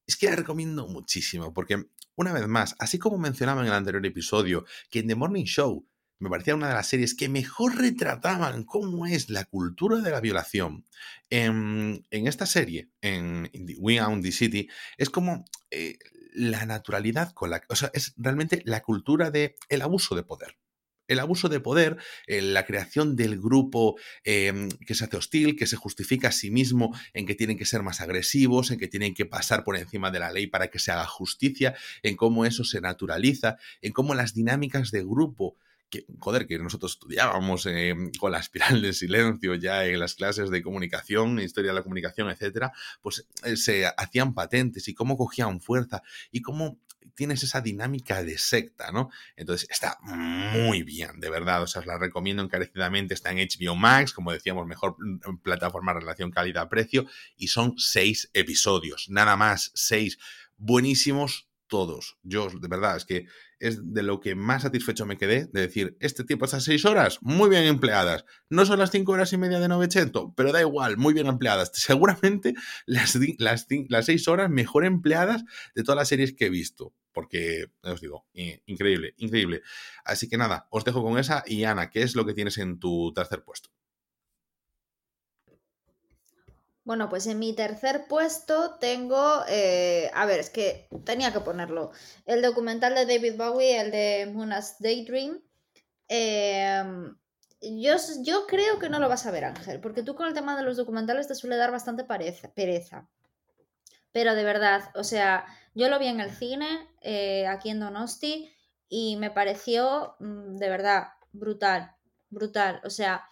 Es que la recomiendo muchísimo, porque una vez más, así como mencionaba en el anterior episodio, que en The Morning Show me parecía una de las series que mejor retrataban cómo es la cultura de la violación. En, esta serie, en We Own the City, es como eh, la naturalidad con la... O sea, es realmente la cultura del el abuso de poder. El abuso de poder, eh, la creación del grupo eh, que se hace hostil, que se justifica a sí mismo en que tienen que ser más agresivos, en que tienen que pasar por encima de la ley para que se haga justicia, en cómo eso se naturaliza, en cómo las dinámicas de grupo que, joder, que nosotros estudiábamos eh, con la espiral de silencio ya en las clases de comunicación, historia de la comunicación, etcétera, pues eh, se hacían patentes y cómo cogían fuerza y cómo tienes esa dinámica de secta, ¿no? Entonces está muy bien, de verdad, o sea, os la recomiendo encarecidamente, está en HBO Max, como decíamos, mejor mm, plataforma relación calidad-precio, y son seis episodios, nada más, seis, buenísimos todos. Yo, de verdad, es que es de lo que más satisfecho me quedé de decir, este tipo, esas seis horas, muy bien empleadas. No son las cinco horas y media de Novecento, pero da igual, muy bien empleadas. Seguramente las, las, las seis horas mejor empleadas de todas las series que he visto. Porque, os digo, increíble, increíble. Así que nada, os dejo con esa. Y Ana, ¿qué es lo que tienes en tu tercer puesto? Bueno, pues en mi tercer puesto tengo, eh, a ver, es que tenía que ponerlo, el documental de David Bowie, el de Moon's Daydream. Em, yo, yo creo que no lo vas a ver, Ángel, porque tú con el tema de los documentales te suele dar bastante pereza. Pero de verdad, o sea, yo lo vi en el cine, eh, aquí en Donosti, y me pareció mm, de verdad brutal, brutal. O sea,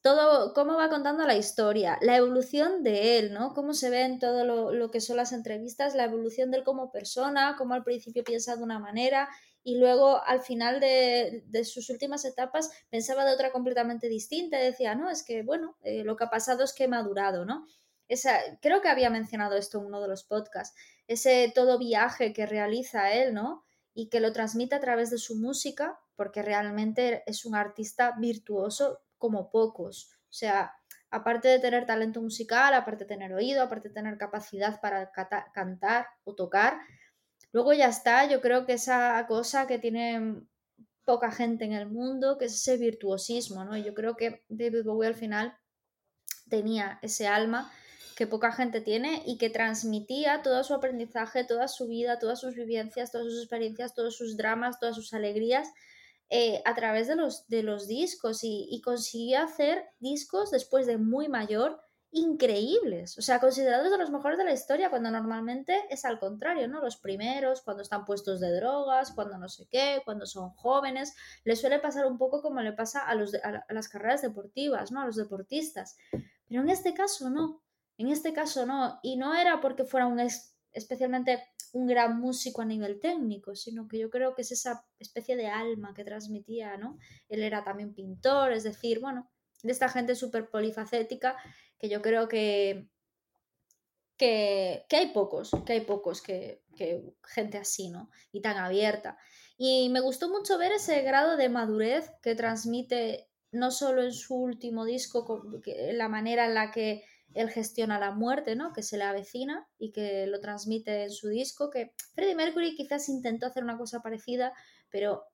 todo, cómo va contando la historia, la evolución de él, ¿no? Cómo se ve en todo lo, que son las entrevistas, la evolución de él como persona, cómo al principio piensa de una manera y luego al final de, sus últimas etapas pensaba de otra completamente distinta. Decía, no, es que, bueno, eh, lo que ha pasado es que he madurado, ¿no? Esa, creo que había mencionado esto en uno de los podcasts, ese todo viaje que realiza él, ¿no? Y que lo transmite a través de su música, porque realmente es un artista virtuoso como pocos. O sea, aparte de tener talento musical, aparte de tener oído, aparte de tener capacidad para cantar o tocar, luego ya está, yo creo que esa cosa que tiene poca gente en el mundo, que es ese virtuosismo, ¿no? Yo creo que David Bowie al final tenía ese alma que poca gente tiene y que transmitía todo su aprendizaje, toda su vida, todas sus vivencias, todas sus experiencias, todos sus dramas, todas sus alegrías eh, a través de los, de los discos y, consiguió hacer discos después de muy mayor increíbles, o sea, considerados de los mejores de la historia, cuando normalmente es al contrario, ¿no? Los primeros, cuando están puestos de drogas, cuando no sé qué, cuando son jóvenes, les suele pasar un poco como le pasa a, los a, las carreras deportivas, ¿no? A los deportistas. Pero en este caso no, en este caso no, y no era porque fuera un especialmente un gran músico a nivel técnico, sino que yo creo que es esa especie de alma que transmitía, ¿no? Él era también pintor, es decir, bueno, de esta gente súper polifacética que yo creo que, que, hay pocos, que hay pocos que, que gente así, ¿no? Y tan abierta. Y me gustó mucho ver ese grado de madurez que transmite no solo en su último disco, la manera en la que él gestiona la muerte, ¿no? Que se le avecina y que lo transmite en su disco, que Freddie Mercury quizás intentó hacer una cosa parecida, pero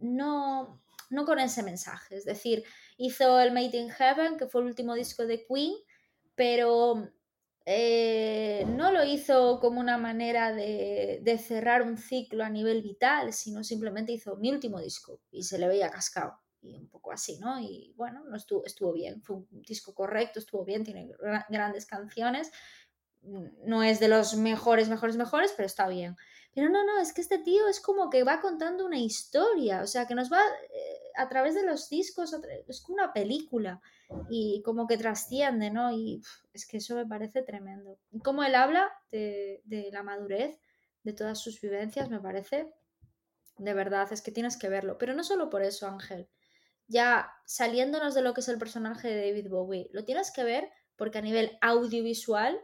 no, no con ese mensaje. Es decir, hizo el Made in Heaven, que fue el último disco de Queen, pero eh, no lo hizo como una manera de, de, cerrar un ciclo a nivel vital, sino simplemente hizo mi último disco y se le veía cascado y un poco así, ¿no? Y bueno, no estuvo, estuvo bien, fue un disco correcto, estuvo bien, tiene grandes canciones, mm, no es de los mejores, mejores, mejores, pero está bien. Pero no, no, es que este tío es como que va contando una historia, o sea, que nos va eh, a través de los discos, es como una película y como que trasciende, ¿no? Y es que eso me parece tremendo. Y como él habla de, de la madurez, de todas sus vivencias, me parece, de verdad, es que tienes que verlo. Pero no solo por eso, Ángel ya saliéndonos de lo que es el personaje de David Bowie, lo tienes que ver porque a nivel audiovisual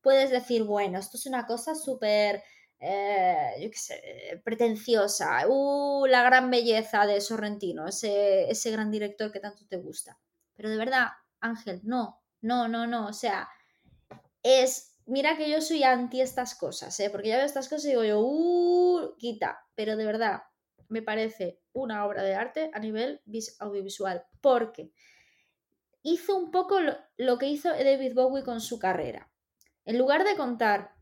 puedes decir, bueno, esto es una cosa súper, eh, yo qué sé, pretenciosa, uh, la gran belleza de Sorrentino, ese, ese gran director que tanto te gusta. Pero de verdad, Ángel, no, no, no, no, o sea, es, mira que yo soy anti estas cosas, ¿eh? porque ya veo estas cosas y digo yo, uh, quita, pero de verdad, me parece una obra de arte a nivel audiovisual, porque hizo un poco lo, que hizo David Bowie con su carrera. En lugar de contar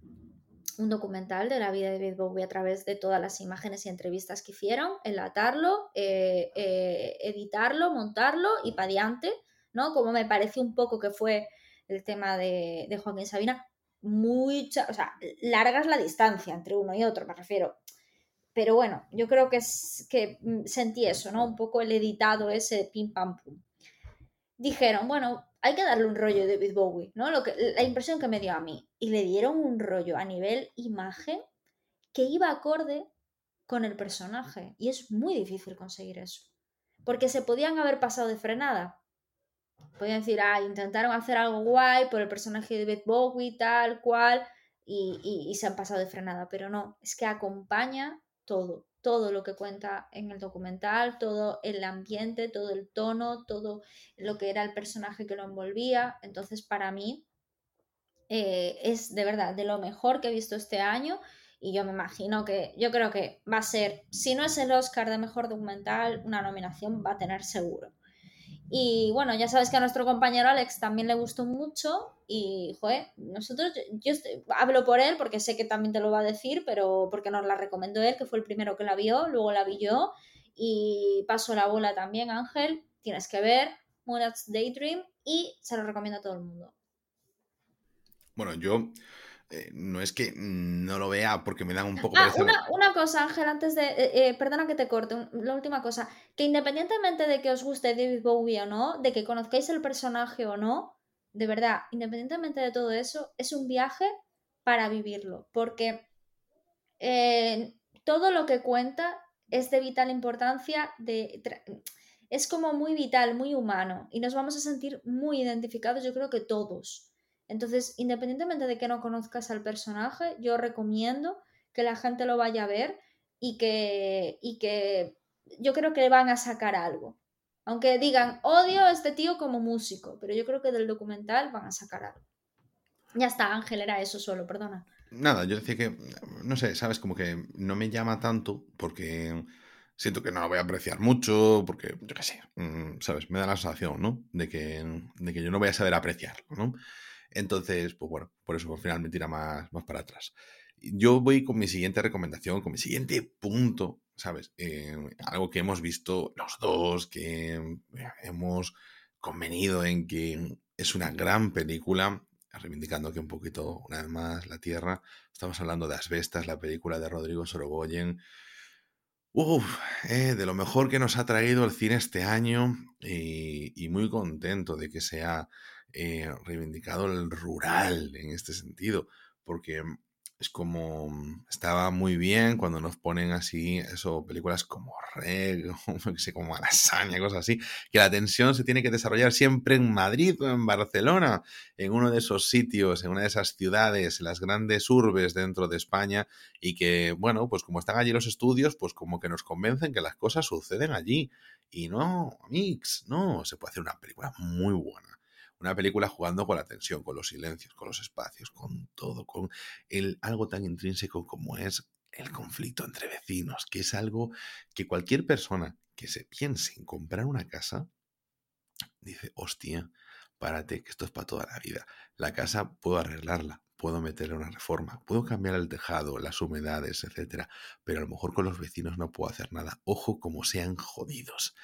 un documental de la vida de David Bowie a través de todas las imágenes y entrevistas que hicieron, enlatarlo, eh, eh, editarlo, montarlo y para ¿no? Como me parece un poco que fue el tema de, de Joaquín Sabina, mucha, o sea, largas la distancia entre uno y otro, me refiero pero bueno, yo creo que, que mm, sentí eso, ¿no? Un poco el editado ese pim pam pum. Dijeron, bueno, hay que darle un rollo de David Bowie, ¿no? Lo que, la impresión que me dio a mí. Y le dieron un rollo a nivel imagen que iba acorde con el personaje. Y es muy difícil conseguir eso. Porque se podían haber pasado de frenada. Podían decir, ah, intentaron hacer algo guay por el personaje de David Bowie, tal cual, y se han pasado de frenada. Pero no, es que acompaña todo, todo lo que cuenta en el documental, todo el ambiente, todo el tono, todo lo que era el personaje que lo envolvía. Entonces, para mí, eh, es de verdad de lo mejor que he visto este año. Y yo me imagino que, yo creo que va a ser, si no es el Oscar de mejor documental, una nominación va a tener seguro. Y bueno, ya sabes que a nuestro compañero Alex también le gustó mucho y, joder, nosotros, yo, hablo por él porque sé que también te lo va a decir, pero porque nos la recomendó él, que fue el primero que la vio, luego la vi yo y paso la bola también, Ángel, tienes que ver Moon's Daydream y se lo recomiendo a todo el mundo. Bueno, yo eh, no es que no lo vea porque me dan un poco... Ah, una, cosa, Ángel, antes de... Eh, eh, perdona que te corte, la última cosa. Que independientemente de que os guste David Bowie o no, de que conozcáis el personaje o no, de verdad, independientemente de todo eso, es un viaje para vivirlo. Porque todo lo que cuenta es de vital importancia, de, es como muy vital, muy humano. Y nos vamos a sentir muy identificados, yo creo que todos. Entonces, independientemente de que no conozcas al personaje, yo recomiendo que la gente lo vaya a ver y que, y que yo creo que van a sacar algo. Aunque digan, odio a este tío como músico, pero yo creo que del documental van a sacar algo. Ya está, Ángel, era eso solo, perdona. Nada, yo decía que, no sé, sabes, como que no me llama tanto porque siento que no lo voy a apreciar mucho, porque, yo qué sé, mm, sabes, me da la sensación, ¿no? De que, de que yo no voy a saber apreciarlo, ¿no? Entonces, pues bueno, por eso al final me tira más, más para atrás. Yo voy con mi siguiente recomendación, con mi siguiente punto, ¿sabes? Eh, algo que hemos visto los dos, que hemos convenido en que es una gran película, reivindicando aquí un poquito, una vez más, la Tierra. Estamos hablando de Asbestas, la película de Rodrigo Sorogoyen. Uf, eh, de lo mejor que nos ha traído el cine este año y, y muy contento de que sea eh, reivindicado el rural en este sentido, porque es como mm, estaba muy bien cuando nos ponen así eso películas como Reg como Alasaña cosas así que la tensión se tiene que desarrollar siempre en Madrid o en Barcelona en uno de esos sitios en una de esas ciudades en las grandes urbes dentro de España y que bueno pues como están allí los estudios pues como que nos convencen que las cosas suceden allí. Y no mix no se puede hacer una película muy buena una película jugando con la tensión, con los silencios, con los espacios, con todo, con el, algo tan intrínseco como es el conflicto entre vecinos, que es algo que cualquier persona que se piense en comprar una casa, dice, hostia, párate, que esto es para toda la vida. La casa puedo arreglarla, puedo meterle una reforma, puedo cambiar el tejado, las humedades, etcétera, pero a lo mejor con los vecinos no puedo hacer nada. Ojo como sean jodidos.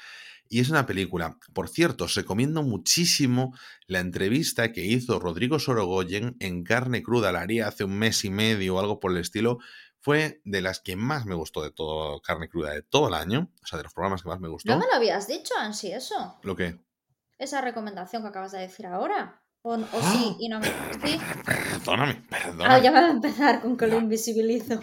Y es una película, por cierto, os recomiendo muchísimo la entrevista que hizo Rodrigo Sorogoyen en Carne Cruda, la haría hace un mes y medio o algo por el estilo. Fue de las que más me gustó de todo Carne Cruda de todo el año, o sea, de los programas que más me gustó. No me lo habías dicho, Ansi, eso. ¿Lo qué? Esa recomendación que acabas de decir ahora. O, sí, y no me. ¿Sí? Perdóname, perdóname. Ah, ya me va a empezar con que lo invisibilizo.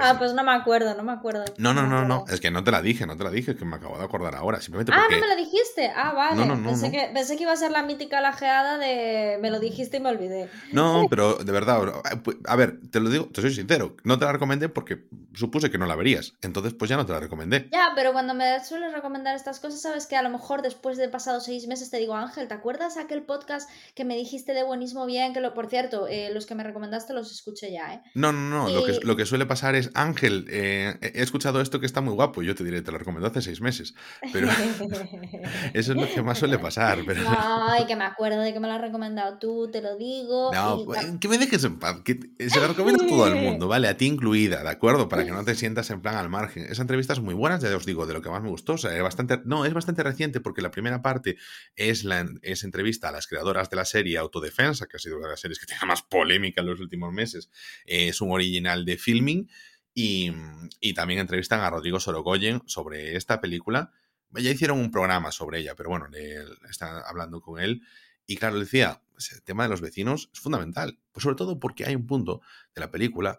ah, pues no me acuerdo, no me acuerdo. No, no, no, no, es que no te la dije, no te la dije, es que me acabo de acordar ahora. Simplemente ah, porque... no me la dijiste. Ah, vale. No, pensé, Que, pensé que iba a ser la mítica lajeada de me lo dijiste y me olvidé. No, pero de verdad, pues, a ver, te lo digo, te soy sincero, no te la recomendé porque supuse que no la verías. Entonces, pues ya no te la recomendé. Ya, pero cuando me sueles recomendar estas cosas, sabes que a lo mejor después de pasados seis meses te digo, Ángel, ¿te acuerdas aquel podcast que me dijiste de buenísimo? bien, que lo, por cierto, eh, los que me recomendaste los escuché ya, ¿eh? No, no, no, lo, que, lo que suele pasar es, Ángel, eh, he escuchado esto que está muy guapo, yo te diré, te lo recomendó hace seis meses, pero eso es lo que más suele pasar. Pero... Ay, que me acuerdo de que me lo has recomendado tú, te lo digo. No, pues, que me dejes en paz, que se lo recomiendo a todo el mundo, ¿vale? A ti incluida, ¿de acuerdo? Para que no te sientas en plan al margen. Esa entrevista es muy buena, ya os digo, de lo que más me gustó, o sea, es bastante, no, es bastante reciente porque la primera parte es la es entrevista a las creadoras de la serie Autodefensa, que ha sido una de las series que tiene más polémica en los últimos meses. es un original de filming. Y, y también entrevistan a Rodrigo Sorogoyen sobre esta película. Ya hicieron un programa sobre ella, pero bueno, le, están hablando con él. Y claro, decía, pues, el tema de los vecinos es fundamental. Pues sobre todo porque hay un punto de la película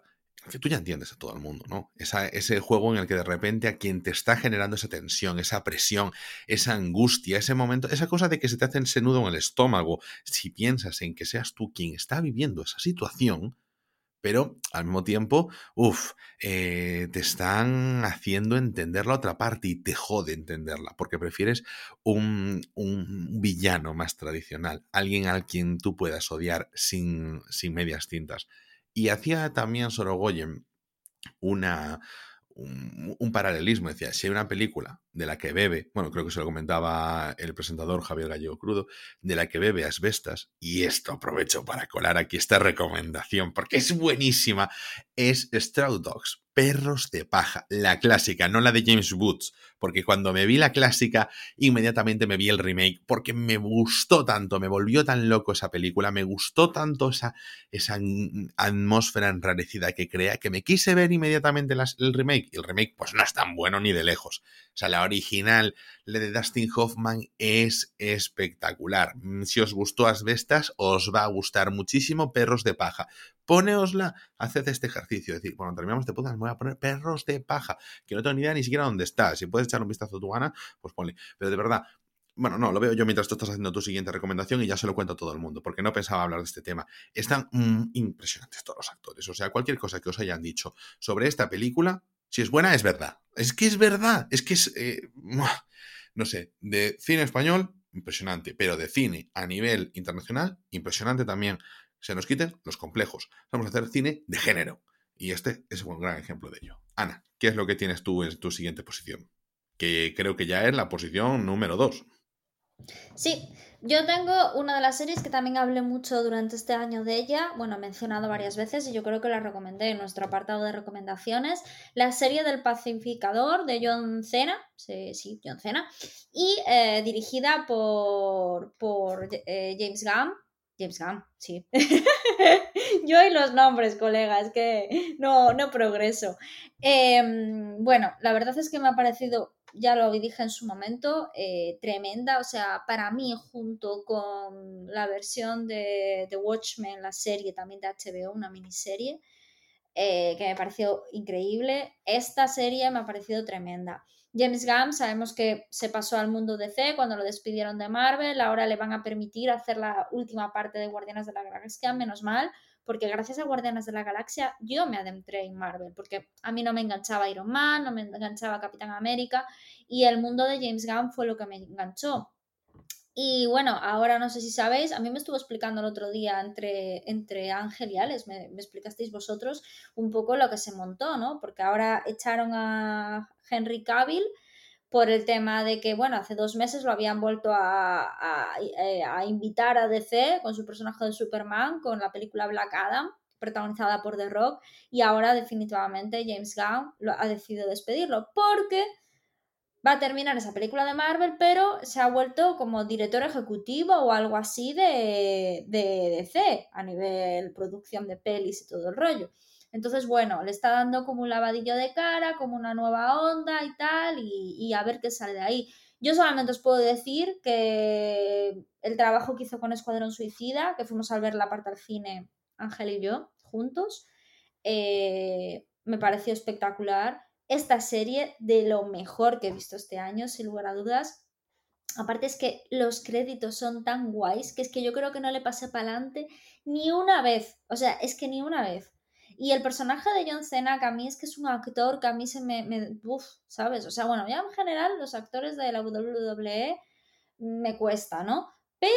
que tú ya entiendes a todo el mundo, ¿no? ese juego en el que de repente a quien te está generando esa tensión, esa presión, esa angustia, ese momento, esa cosa de que se te hace ese nudo en el estómago, si piensas en que seas tú quien está viviendo esa situación, pero al mismo tiempo, uff, eh, te están haciendo entender la otra parte y te jode entenderla, porque prefieres un, un villano más tradicional, alguien al quien tú puedas odiar sin, sin medias tintas. Y hacía también Sorogoyen una, un, paralelismo. Decía, si hay una película de la que bebe, bueno, creo que se lo comentaba el presentador Javier Gallego Crudo, de la que bebe asbestas, y esto aprovecho para colar aquí esta recomendación, porque es buenísima, es Straw Dogs, Perros de Paja, la clásica, no la de James Woods, porque cuando me vi la clásica, inmediatamente me vi el remake, porque me gustó tanto, me volvió tan loco esa película, me gustó tanto esa, esa atmósfera enrarecida que crea, que me quise ver inmediatamente el remake, y el remake pues no es tan bueno ni de lejos. O sea, la original, de Dustin Hoffman, es espectacular. Mm, si os gustó Asbestas, os va a gustar muchísimo Perros de Paja. Poneosla, haced este ejercicio. Es decir, cuando terminamos de podcast, me voy a poner Perros de Paja, que no tengo ni idea ni siquiera dónde está. Si puedes echar un vistazo a tu gana, pues ponle. Pero de verdad, bueno, no, lo veo yo mientras tú estás haciendo tu siguiente recomendación y ya se lo cuento a todo el mundo, porque no pensaba hablar de este tema. Están mm, impresionantes todos los actores. O sea, cualquier cosa que os hayan dicho sobre esta película, si es buena, es verdad. Es que es verdad. Es que es. Eh, no sé, de cine español, impresionante. Pero de cine a nivel internacional, impresionante también. Se nos quiten los complejos. Vamos a hacer cine de género. Y este es un gran ejemplo de ello. Ana, ¿qué es lo que tienes tú en tu siguiente posición? Que creo que ya es la posición número 2. Sí, yo tengo una de las series que también hablé mucho durante este año de ella, bueno, he mencionado varias veces y yo creo que la recomendé en nuestro apartado de recomendaciones, la serie del pacificador de John Cena, sí, sí John Cena, y eh, dirigida por, por eh, James Gunn. James Gunn, sí. yo y los nombres, colegas, que no, no progreso. Em, bueno, la verdad es que me ha parecido ya lo dije en su momento, eh, tremenda. O sea, para mí, junto con la versión de The Watchmen, la serie también de HBO, una miniserie, eh, que me pareció increíble, esta serie me ha parecido tremenda. James Gunn sabemos que se pasó al mundo DC cuando lo despidieron de Marvel, ahora le van a permitir hacer la última parte de Guardianes de la Galaxia, menos mal, porque gracias a Guardianes de la Galaxia yo me adentré en Marvel, porque a mí no me enganchaba Iron Man, no me enganchaba Capitán América, y el mundo de James Gunn fue lo que me enganchó. Y bueno, ahora no sé si sabéis, a mí me estuvo explicando el otro día entre, entre Ángel y Alex, me, me, explicasteis vosotros un poco lo que se montó, ¿no? Porque ahora echaron a Henry Cavill por el tema de que, bueno, hace dos meses lo habían vuelto a, eh, invitar a DC con su personaje de Superman, con la película Black Adam, protagonizada por The Rock, y ahora definitivamente James Gunn lo, ha decidido despedirlo, porque va a terminar esa película de Marvel, pero se ha vuelto como director ejecutivo o algo así de, de DC, a nivel producción de pelis y todo el rollo. Entonces, bueno, le está dando como un lavadillo de cara, como una nueva onda y tal, y, a ver qué sale de ahí. Yo solamente os puedo decir que el trabajo que hizo con Escuadrón Suicida, que fuimos a ver la parte al cine, Ángel y yo, juntos, eh, me pareció espectacular. Esta serie de lo mejor que he visto este año, sin lugar a dudas. Aparte es que los créditos son tan guays que es que yo creo que no le pasé para adelante ni una vez. O sea, es que ni una vez. Y el personaje de John Cena, que a mí es que es un actor que a mí se me, me ¿sabes? O sea, bueno, ya en general los actores de la WWE me cuesta, ¿no? Pero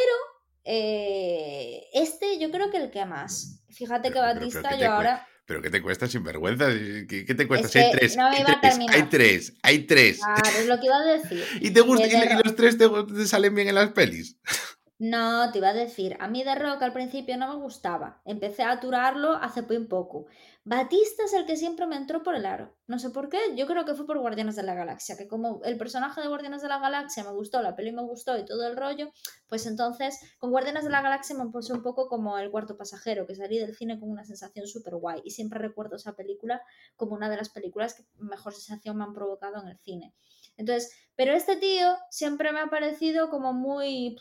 eh, este yo creo que el que más. Fíjate que Batista yo ahora... ¿Pero qué te cuesta sin vergüenza? ¿Qué, te cuesta? si hay tres, hay, tres hay tres, hay tres, Claro, es lo que iba a decir. ¿Y, te gusta, y, los tres te, te, salen bien en las pelis? No, te iba a decir, a mí The Rock al principio no me gustaba. Empecé a aturarlo hace muy poco. Batista es el que siempre me entró por el aro. No sé por qué, yo creo que fue por Guardianes de la Galaxia, que como el personaje de Guardianes de la Galaxia me gustó, la peli me gustó y todo el rollo, pues entonces con Guardianes de la Galaxia me puse un poco como el cuarto pasajero, que salí del cine con una sensación súper guay. Y siempre recuerdo esa película como una de las películas que mejor sensación me han provocado en el cine. Entonces, pero este tío siempre me ha parecido como muy...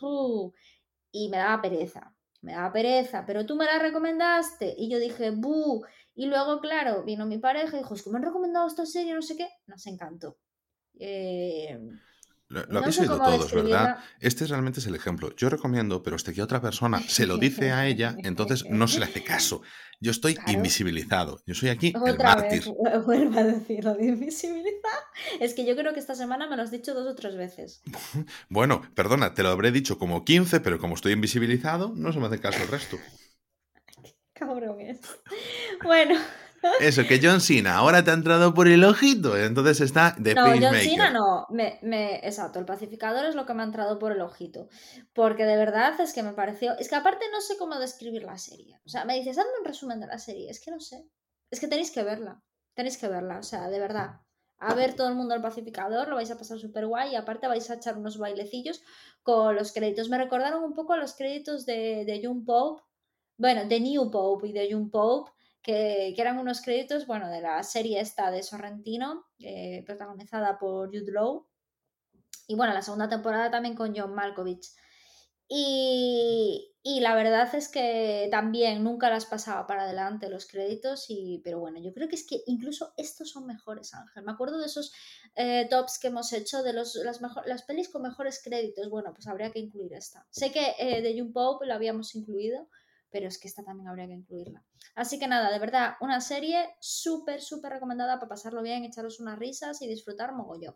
y me daba pereza, me daba pereza, pero tú me la recomendaste y yo dije, ¡buh! Y luego, claro, vino mi pareja y dijo, es que me han recomendado esta serie, no sé qué, nos encantó. Eh, lo, habéis oído todos, ¿verdad? Este realmente es el ejemplo. Yo recomiendo, pero este que otra persona se lo dice a ella, entonces no se le hace caso. Yo estoy invisibilizado. Yo soy aquí el mártir. Vez, vuelvo a decir lo de invisibilizar. Es que yo creo que esta semana me lo has dicho dos o tres veces. bueno, perdona, te lo habré dicho como 15, pero como estoy invisibilizado, no se me hace caso el resto. Qué cabrón es. Bueno. Eso, que John Cena ahora te ha entrado por el ojito, entonces está de No, John Cena no, me, me, exacto, el pacificador es lo que me ha entrado por el ojito, porque de verdad es que me pareció, es que aparte no sé cómo describir la serie, o sea, me dices, hazme un resumen de la serie, es que no sé, es que tenéis que verla, tenéis que verla, o sea, de verdad, a ver todo el mundo el pacificador, lo vais a pasar súper guay y aparte vais a echar unos bailecillos con los créditos, me recordaron un poco a los créditos de, de Young Pope, bueno, de New Pope y de Young Pope, que, eran unos créditos, bueno, de la serie esta de Sorrentino, eh, protagonizada por Jude Law. Y bueno, la segunda temporada también con John Malkovich. Y, y, la verdad es que también nunca las pasaba para adelante los créditos, y, pero bueno, yo creo que es que incluso estos son mejores, Ángel. Me acuerdo de esos eh, tops que hemos hecho de los, las, mejor, las pelis con mejores créditos. Bueno, pues habría que incluir esta. Sé que eh, de June Pope la habíamos incluido, pero es que esta también habría que incluirla. Así que nada, de verdad, una serie súper, súper recomendada para pasarlo bien, echaros unas risas y disfrutar mogollón.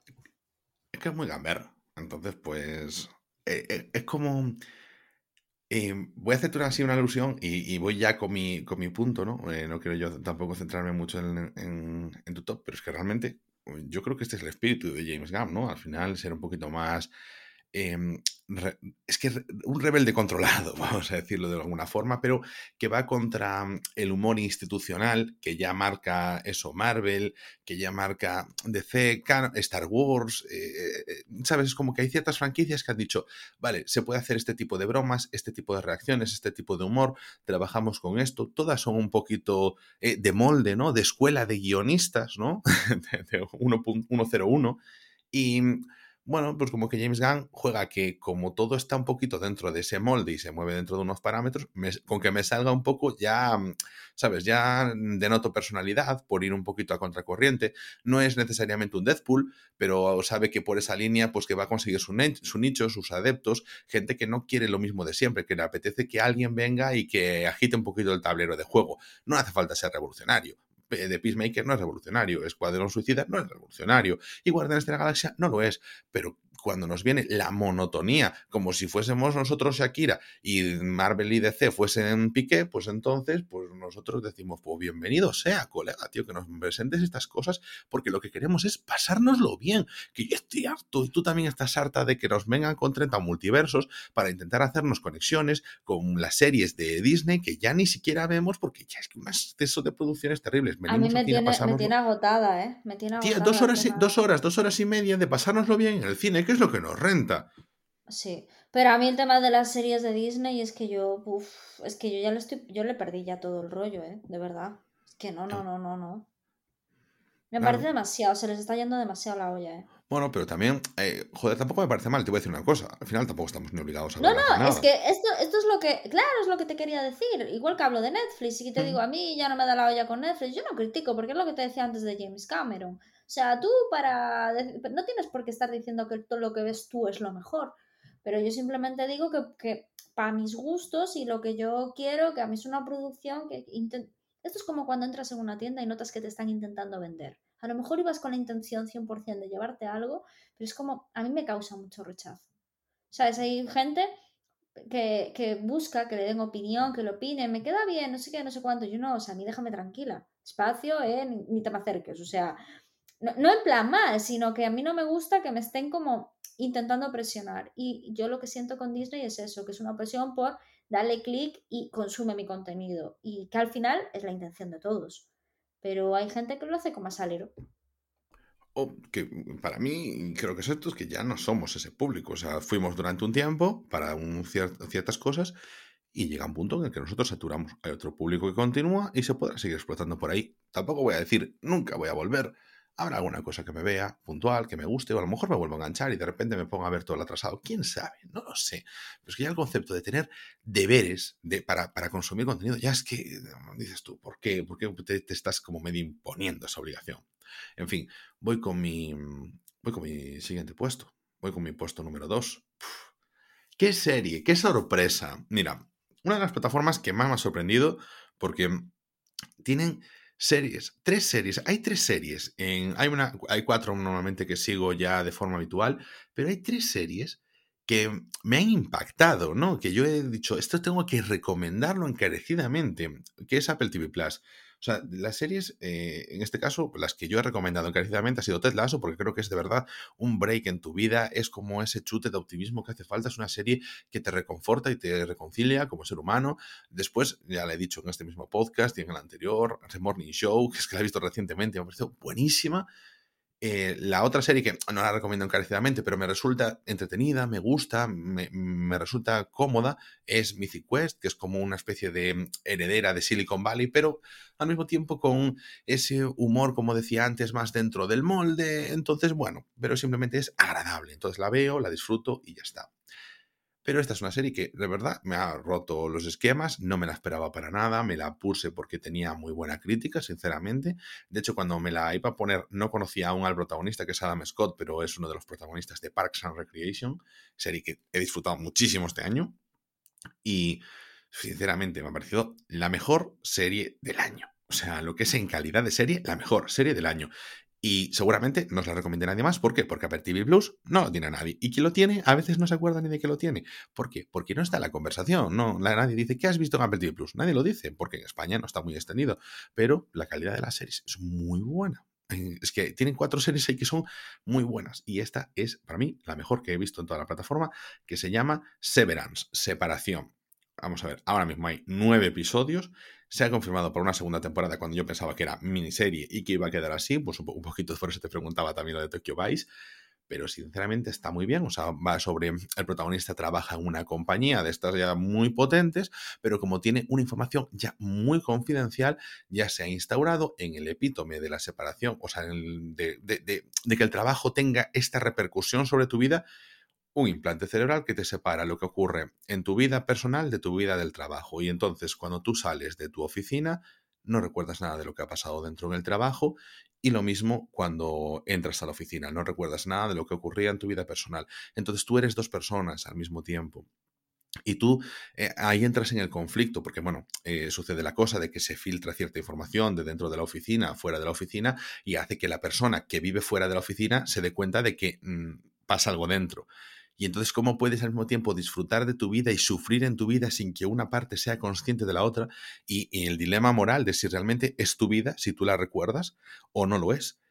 Es que es muy gamber. Entonces, pues. Eh, eh, es como. Eh, voy a hacerte así una alusión y, voy ya con mi, con mi punto, ¿no? no quiero yo tampoco centrarme mucho en, en, tu top, pero es que realmente yo creo que este es el espíritu de James Gunn, ¿no? Al final ser un poquito más Em, es que un rebelde controlado, vamos a decirlo de alguna forma, pero que va contra el humor institucional que ya marca eso, Marvel, que ya marca DC, Star Wars, eh, eh, ¿sabes? Es como que hay ciertas franquicias que han dicho, vale, se puede hacer este tipo de bromas, este tipo de reacciones, este tipo de humor, trabajamos con esto, todas son un poquito eh, de molde, ¿no? De escuela de guionistas, ¿no? de, de 1.101. Y bueno, pues como que James Gunn juega que como todo está un poquito dentro de ese molde y se mueve dentro de unos parámetros, con que me salga un poco ya, mm, ¿sabes? Ya denoto personalidad por ir un poquito a contracorriente. No es necesariamente un Deadpool, pero sabe que por esa línea, pues que va a conseguir su, su nicho, sus adeptos, gente que no quiere lo mismo de siempre, que le apetece que alguien venga y que agite un poquito el tablero de juego. No hace falta ser revolucionario de Peacemaker no es revolucionario, Escuadrón Suicida no es revolucionario, y Guardianes de la Galaxia no lo es, pero cuando nos viene la monotonía, como si fuésemos nosotros Shakira y Marvel y DC fuesen Piqué, pues entonces, pues nosotros decimos, pues bienvenido sea, colega, tío, que nos presentes estas cosas, porque lo que queremos es pasárnoslo bien, que yo estoy harto y tú también estás harta de que nos vengan con 30 multiversos para intentar hacernos conexiones con las series de Disney que ya ni siquiera vemos porque ya es que un exceso de producciones terribles. a mí me tiene, me tiene, agotada, ¿eh? Me tiene agotada. dos horas, dos horas, dos horas y media de pasárnoslo bien en el cine, que es lo que nos renta. Sí, pero a mí el tema de las series de Disney es que yo, es que yo ya lo estoy, yo le perdí ya todo el rollo, ¿eh? De verdad. Es que no, no, no, no, no. Me parece demasiado, se les está yendo demasiado la olla, ¿eh? Bueno, pero también, eh, joder, tampoco me parece mal, te voy a decir una cosa. Al final tampoco estamos ni obligados a No, no, es que esto, esto es lo que, claro, es lo que te quería decir. Igual que hablo de Netflix y te digo, a mí ya no me da la olla con Netflix, yo no critico, porque es lo que te decía antes de James Cameron. O sea, tú para... No tienes por qué estar diciendo que todo lo que ves tú es lo mejor, pero yo simplemente digo que, para mis gustos y lo que yo quiero, que a mí es una producción que... Esto es como cuando entras en una tienda y notas que te están intentando vender. A lo mejor ibas con la intención 100% de llevarte algo, pero es como, a mí me causa mucho rechazo. ¿Sabes? Hay gente que, que, busca que le den opinión, que lo opine, me queda bien, no sé qué, no sé cuánto. Yo no, o sea, a mí déjame tranquila. Espacio, eh, ni, te acerques. O sea, no, en plan mal, sino que a mí no me gusta que me estén como intentando presionar. Y yo lo que siento con Disney es eso, que es una presión por darle clic y consume mi contenido. Y que al final es la intención de todos. Pero hay gente que lo hace como salero. O que para mí, creo que es esto, es que ya no somos ese público. O sea, fuimos durante un tiempo para un ciertas cosas y llega un punto en el que nosotros saturamos. Hay otro público que continúa y se podrá seguir explotando por ahí. Tampoco voy a decir, nunca voy a volver. Habrá alguna cosa que me vea puntual, que me guste, o a lo mejor me vuelvo a enganchar y de repente me pongo a ver todo el atrasado. ¿Quién sabe? No lo sé. Pero es que ya el concepto de tener deberes de, para, para consumir contenido, ya es que dices tú, ¿por qué? ¿Por qué te, estás como medio imponiendo esa obligación? En fin, voy con mi, voy con mi siguiente puesto. Voy con mi puesto número dos. ¡Qué serie! ¡Qué sorpresa! Mira, una de las plataformas que más me ha sorprendido porque tienen series, tres series, hay tres series, en, hay, una, hay cuatro normalmente que sigo ya de forma habitual, pero hay tres series que me han impactado, ¿no? Que yo he dicho, esto tengo que recomendarlo encarecidamente, que es Apple TV Plus. O sea, las series, eh, en este caso, las que yo he recomendado encarecidamente ha sido Ted Lasso, porque creo que es de verdad un break en tu vida, es como ese chute de optimismo que hace falta, es una serie que te reconforta y te reconcilia como ser humano. Después, ya le he dicho en este mismo podcast y en el anterior, The Morning Show, que es que la he visto recientemente, me ha parecido buenísima. Eh, la otra serie que no la recomiendo encarecidamente, pero me resulta entretenida, me gusta, me, me, resulta cómoda, es Mythic Quest, que es como una especie de heredera de Silicon Valley, pero al mismo tiempo con ese humor, como decía antes, más dentro del molde. Entonces, bueno, pero simplemente es agradable. Entonces la veo, la disfruto y ya está. Pero esta es una serie que de verdad me ha roto los esquemas, no me la esperaba para nada, me la puse porque tenía muy buena crítica, sinceramente. De hecho, cuando me la iba a poner, no conocía aún al protagonista, que es Adam Scott, pero es uno de los protagonistas de Parks and Recreation, serie que he disfrutado muchísimo este año. Y sinceramente me ha parecido la mejor serie del año. O sea, lo que es en calidad de serie, la mejor serie del año. Y seguramente no os la recomiende nadie más. ¿Por qué? Porque Apple TV Plus no lo tiene nadie. Y quien lo tiene, a veces no se acuerda ni de que lo tiene. ¿Por qué? Porque no está en la conversación. No, nadie dice, ¿qué has visto en Apple TV Plus? Nadie lo dice, porque en España no está muy extendido. Pero la calidad de las series es muy buena. Es que tienen cuatro series ahí que son muy buenas. Y esta es, para mí, la mejor que he visto en toda la plataforma, que se llama Severance, Separación. Vamos a ver, ahora mismo hay nueve episodios se ha confirmado por una segunda temporada cuando yo pensaba que era miniserie y que iba a quedar así, pues un, poquito por eso te preguntaba también lo de Tokyo Vice, pero sinceramente está muy bien, o sea, va sobre el protagonista trabaja en una compañía de estas ya muy potentes, pero como tiene una información ya muy confidencial, ya se ha instaurado en el epítome de la separación, o sea, de, de que el trabajo tenga esta repercusión sobre tu vida, un implante cerebral que te separa lo que ocurre en tu vida personal de tu vida del trabajo. Y entonces cuando tú sales de tu oficina, no recuerdas nada de lo que ha pasado dentro del trabajo y lo mismo cuando entras a la oficina, no recuerdas nada de lo que ocurría en tu vida personal. Entonces tú eres dos personas al mismo tiempo. Y tú eh, ahí entras en el conflicto, porque bueno, eh, sucede la cosa de que se filtra cierta información de dentro de la oficina, fuera de la oficina, y hace que la persona que vive fuera de la oficina se dé cuenta de que mm, pasa algo dentro. Y entonces, ¿cómo puedes al mismo tiempo disfrutar de tu vida y sufrir en tu vida sin que una parte sea consciente de la otra? Y, el dilema moral de si realmente es tu vida, si tú la recuerdas o no lo es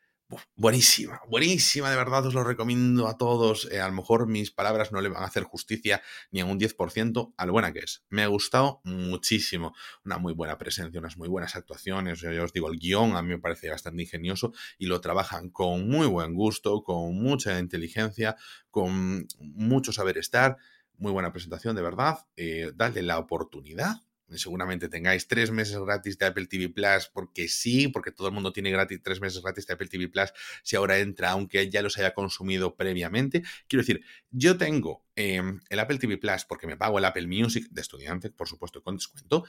buenísima, buenísima, de verdad os lo recomiendo a todos. Eh, a lo mejor mis palabras no le van a hacer justicia ni a un 10% a lo buena que es. Me ha gustado muchísimo. Una muy buena presencia, unas muy buenas actuaciones. Yo, os digo, el guion a mí me parece bastante ingenioso y lo trabajan con muy buen gusto, con mucha inteligencia, con mucho saber estar. Muy buena presentación, de verdad. Eh, dale la oportunidad seguramente tengáis tres meses gratis de Apple TV Plus, porque sí, porque todo el mundo tiene gratis tres meses gratis de Apple TV Plus si ahora entra, aunque ya los haya consumido previamente. Quiero decir, yo tengo em, el Apple TV Plus porque me pago el Apple Music de estudiante, por supuesto, con descuento,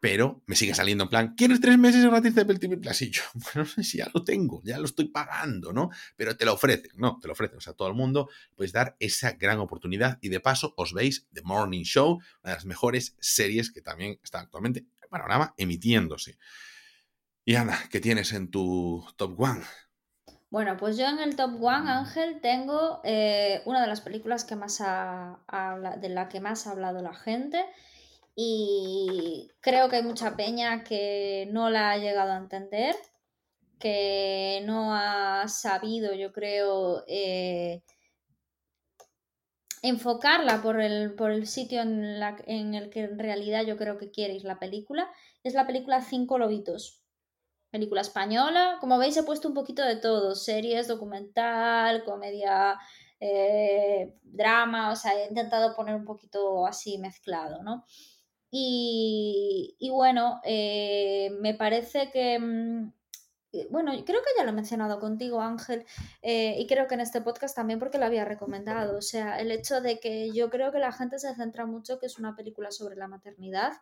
pero me sigue saliendo en plan, ¿quieres tres meses gratis de Apple TV Plus? Y yo, bueno, si ya lo tengo, ya lo estoy pagando, ¿no? Pero te lo ofrecen, ¿no? Te lo ofrecen, o sea, todo el mundo puedes dar esa gran oportunidad y de paso os veis The Morning Show, una de las mejores series que también está actualmente en panorama emitiéndose. Y Ana, ¿qué tienes en tu top one? Bueno, pues yo en el top one, Ángel, tengo eh, una de las películas que más de la que más ha hablado la gente y creo que hay mucha peña que no la ha llegado a entender, que no ha sabido, yo creo, eh, enfocarla por el, por el sitio en, en el que en realidad yo creo que quieres la película, es la película Cinco Lobitos. Película española, como veis he puesto un poquito de todo, series, documental, comedia, eh, drama, o sea, he intentado poner un poquito así mezclado, ¿no? Y, bueno, eh, me parece que, mm, eh, bueno, creo que ya lo he mencionado contigo, Ángel, eh, y creo que en este podcast también porque lo había recomendado. O sea, el hecho de que yo creo que la gente se centra mucho que es una película sobre la maternidad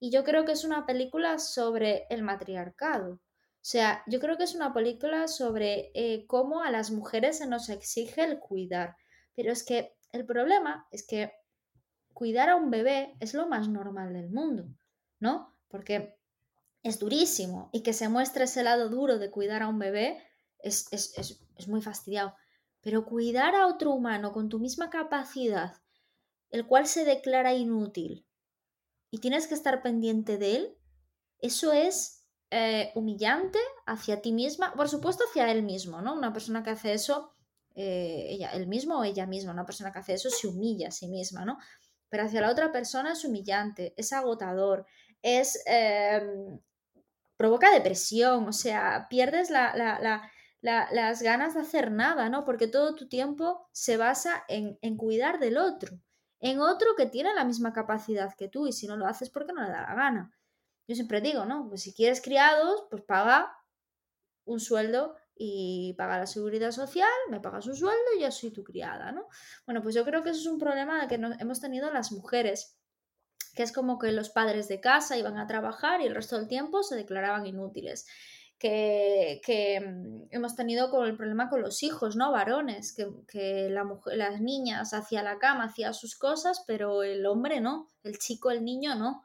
y yo creo que es una película sobre el matriarcado. O sea, yo creo que es una película sobre cómo a las mujeres se nos exige el cuidar. Pero es que el problema es que cuidar a un bebé es lo más normal del mundo, ¿no? Porque es durísimo y que se muestre ese lado duro de cuidar a un bebé es, muy fastidiado. Pero cuidar a otro humano con tu misma capacidad, el cual se declara inútil y tienes que estar pendiente de él, eso es eh, humillante hacia ti misma, por supuesto hacia él mismo, ¿no? Una persona que hace eso, eh, ella, él mismo o ella misma, una persona que hace eso se humilla a sí misma, ¿no? Pero hacia la otra persona es humillante, es agotador, es em, provoca depresión, o sea, pierdes las ganas de hacer nada, ¿no? Porque todo tu tiempo se basa en, cuidar del otro, en otro que tiene la misma capacidad que tú y si no lo haces porque no le da la gana. Yo siempre digo, ¿no? Pues si quieres criados, pues paga un sueldo y paga la seguridad social, me pagas un sueldo y ya soy tu criada, ¿no? Bueno, pues yo creo que eso es un problema que hemos tenido las mujeres que es como que los padres de casa iban a trabajar y el resto del tiempo se declaraban inútiles. Que, mm, hemos tenido con el problema con los hijos, ¿no? Varones, que, la mujer, las niñas hacían la cama, hacían sus cosas, pero el hombre no, el chico, el niño no.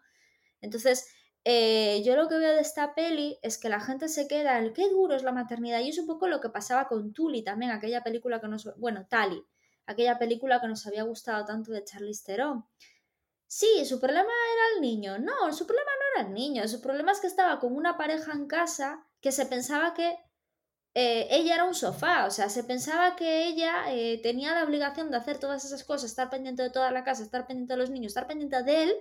Entonces, eh, yo lo que veo de esta peli es que la gente se queda, el qué duro es la maternidad, y es un poco lo que pasaba con Tully también, aquella película que nos, bueno, Tali, aquella película que nos había gustado tanto de Charlize Theron Sí, su problema era el niño. No, su problema no era el niño. Su problema es que estaba con una pareja en casa que se pensaba que eh, ella era un sofá. O sea, se pensaba que ella eh, tenía la obligación de hacer todas esas cosas, estar pendiente de toda la casa, estar pendiente de los niños, estar pendiente de él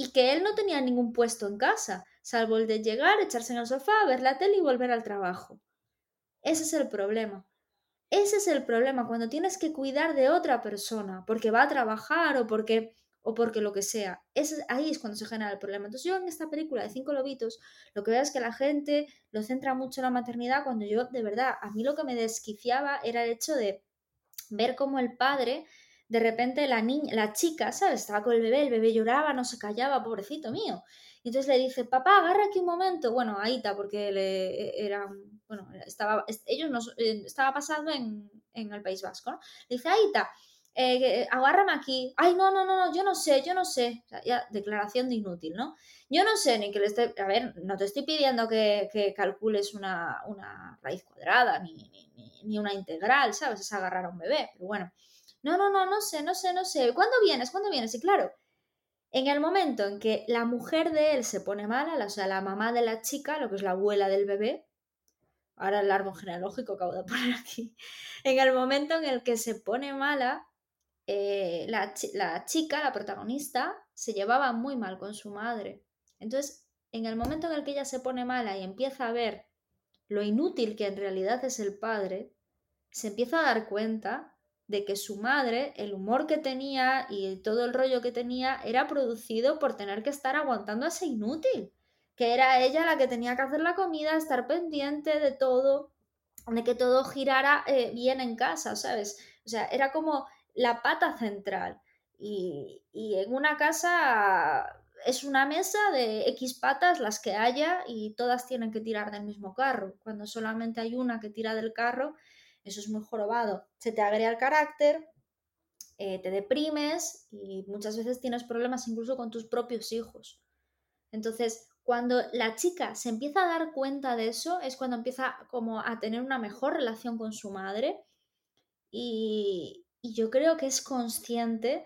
y que él no tenía ningún puesto en casa, salvo el de llegar, echarse en el sofá, ver la tele y volver al trabajo. Ese es el problema. Ese es el problema cuando tienes que cuidar de otra persona porque va a trabajar o porque o porque lo que sea. Es, ahí es cuando se genera el problema. Entonces yo en esta película de Cinco Lobitos lo que veo es que la gente lo centra mucho en la maternidad cuando yo, de verdad, a mí lo que me desquiciaba era el hecho de ver cómo el padre, de repente la niña, la chica, ¿sabes? Estaba con el bebé, el bebé lloraba, no se callaba, pobrecito mío. Y entonces le dice, papá, agarra aquí un momento. Bueno, Aita, porque le, e, era, bueno, estaba, ellos no, eh, estaba pasando en, en el País Vasco, ¿no? Le dice, Aita, eh, agárrame aquí, ay, no, no, no, yo no sé, yo no sé, ya, declaración de inútil, ¿no? Yo no sé ni que le esté, a ver, no te estoy pidiendo que, calcules una, raíz cuadrada ni, ni, una integral, ¿sabes? Es agarrar a un bebé, pero bueno, no, no, no, no sé, no sé, no sé, ¿cuándo vienes? ¿Cuándo vienes? Y claro, en el momento en que la mujer de él se pone mala, o sea, la mamá de la chica, lo que es la abuela del bebé, ahora el árbol genealógico acabo de poner aquí, en el momento en el que se pone mala, eh, la, chica, la protagonista, se llevaba muy mal con su madre. Entonces, en el momento en el que ella se pone mala y empieza a ver lo inútil que en realidad es el padre, se empieza a dar cuenta de que su madre, el humor que tenía y todo el rollo que tenía era producido por tener que estar aguantando a ese inútil, que era ella la que tenía que hacer la comida, estar pendiente de todo, de que todo girara eh, bien en casa, ¿sabes? O sea, era como la pata central. Y, en una casa es una mesa de X patas las que haya y todas tienen que tirar del mismo carro. Cuando solamente hay una que tira del carro, eso es muy jorobado. Se te agrega el carácter, eh, te deprimes y muchas veces tienes problemas incluso con tus propios hijos. Entonces, cuando la chica se empieza a dar cuenta de eso, es cuando empieza como a tener una mejor relación con su madre y, yo creo que es consciente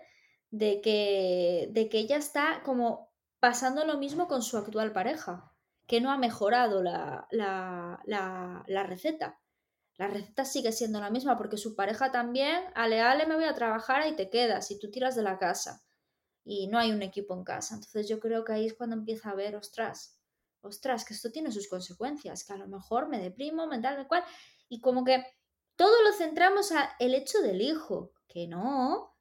de que, de que ella está como pasando lo mismo con su actual pareja, que no ha mejorado la, la, la, receta. La receta sigue siendo la misma porque su pareja también, ale, ale, me voy a trabajar y te quedas y tú tiras de la casa. Y no hay un equipo en casa. Entonces yo creo que ahí es cuando empieza a ver, ostras, ostras, que esto tiene sus consecuencias, que a lo mejor me deprimo, mental, me cual. Y como que todo lo centramos a el hecho del hijo, que no,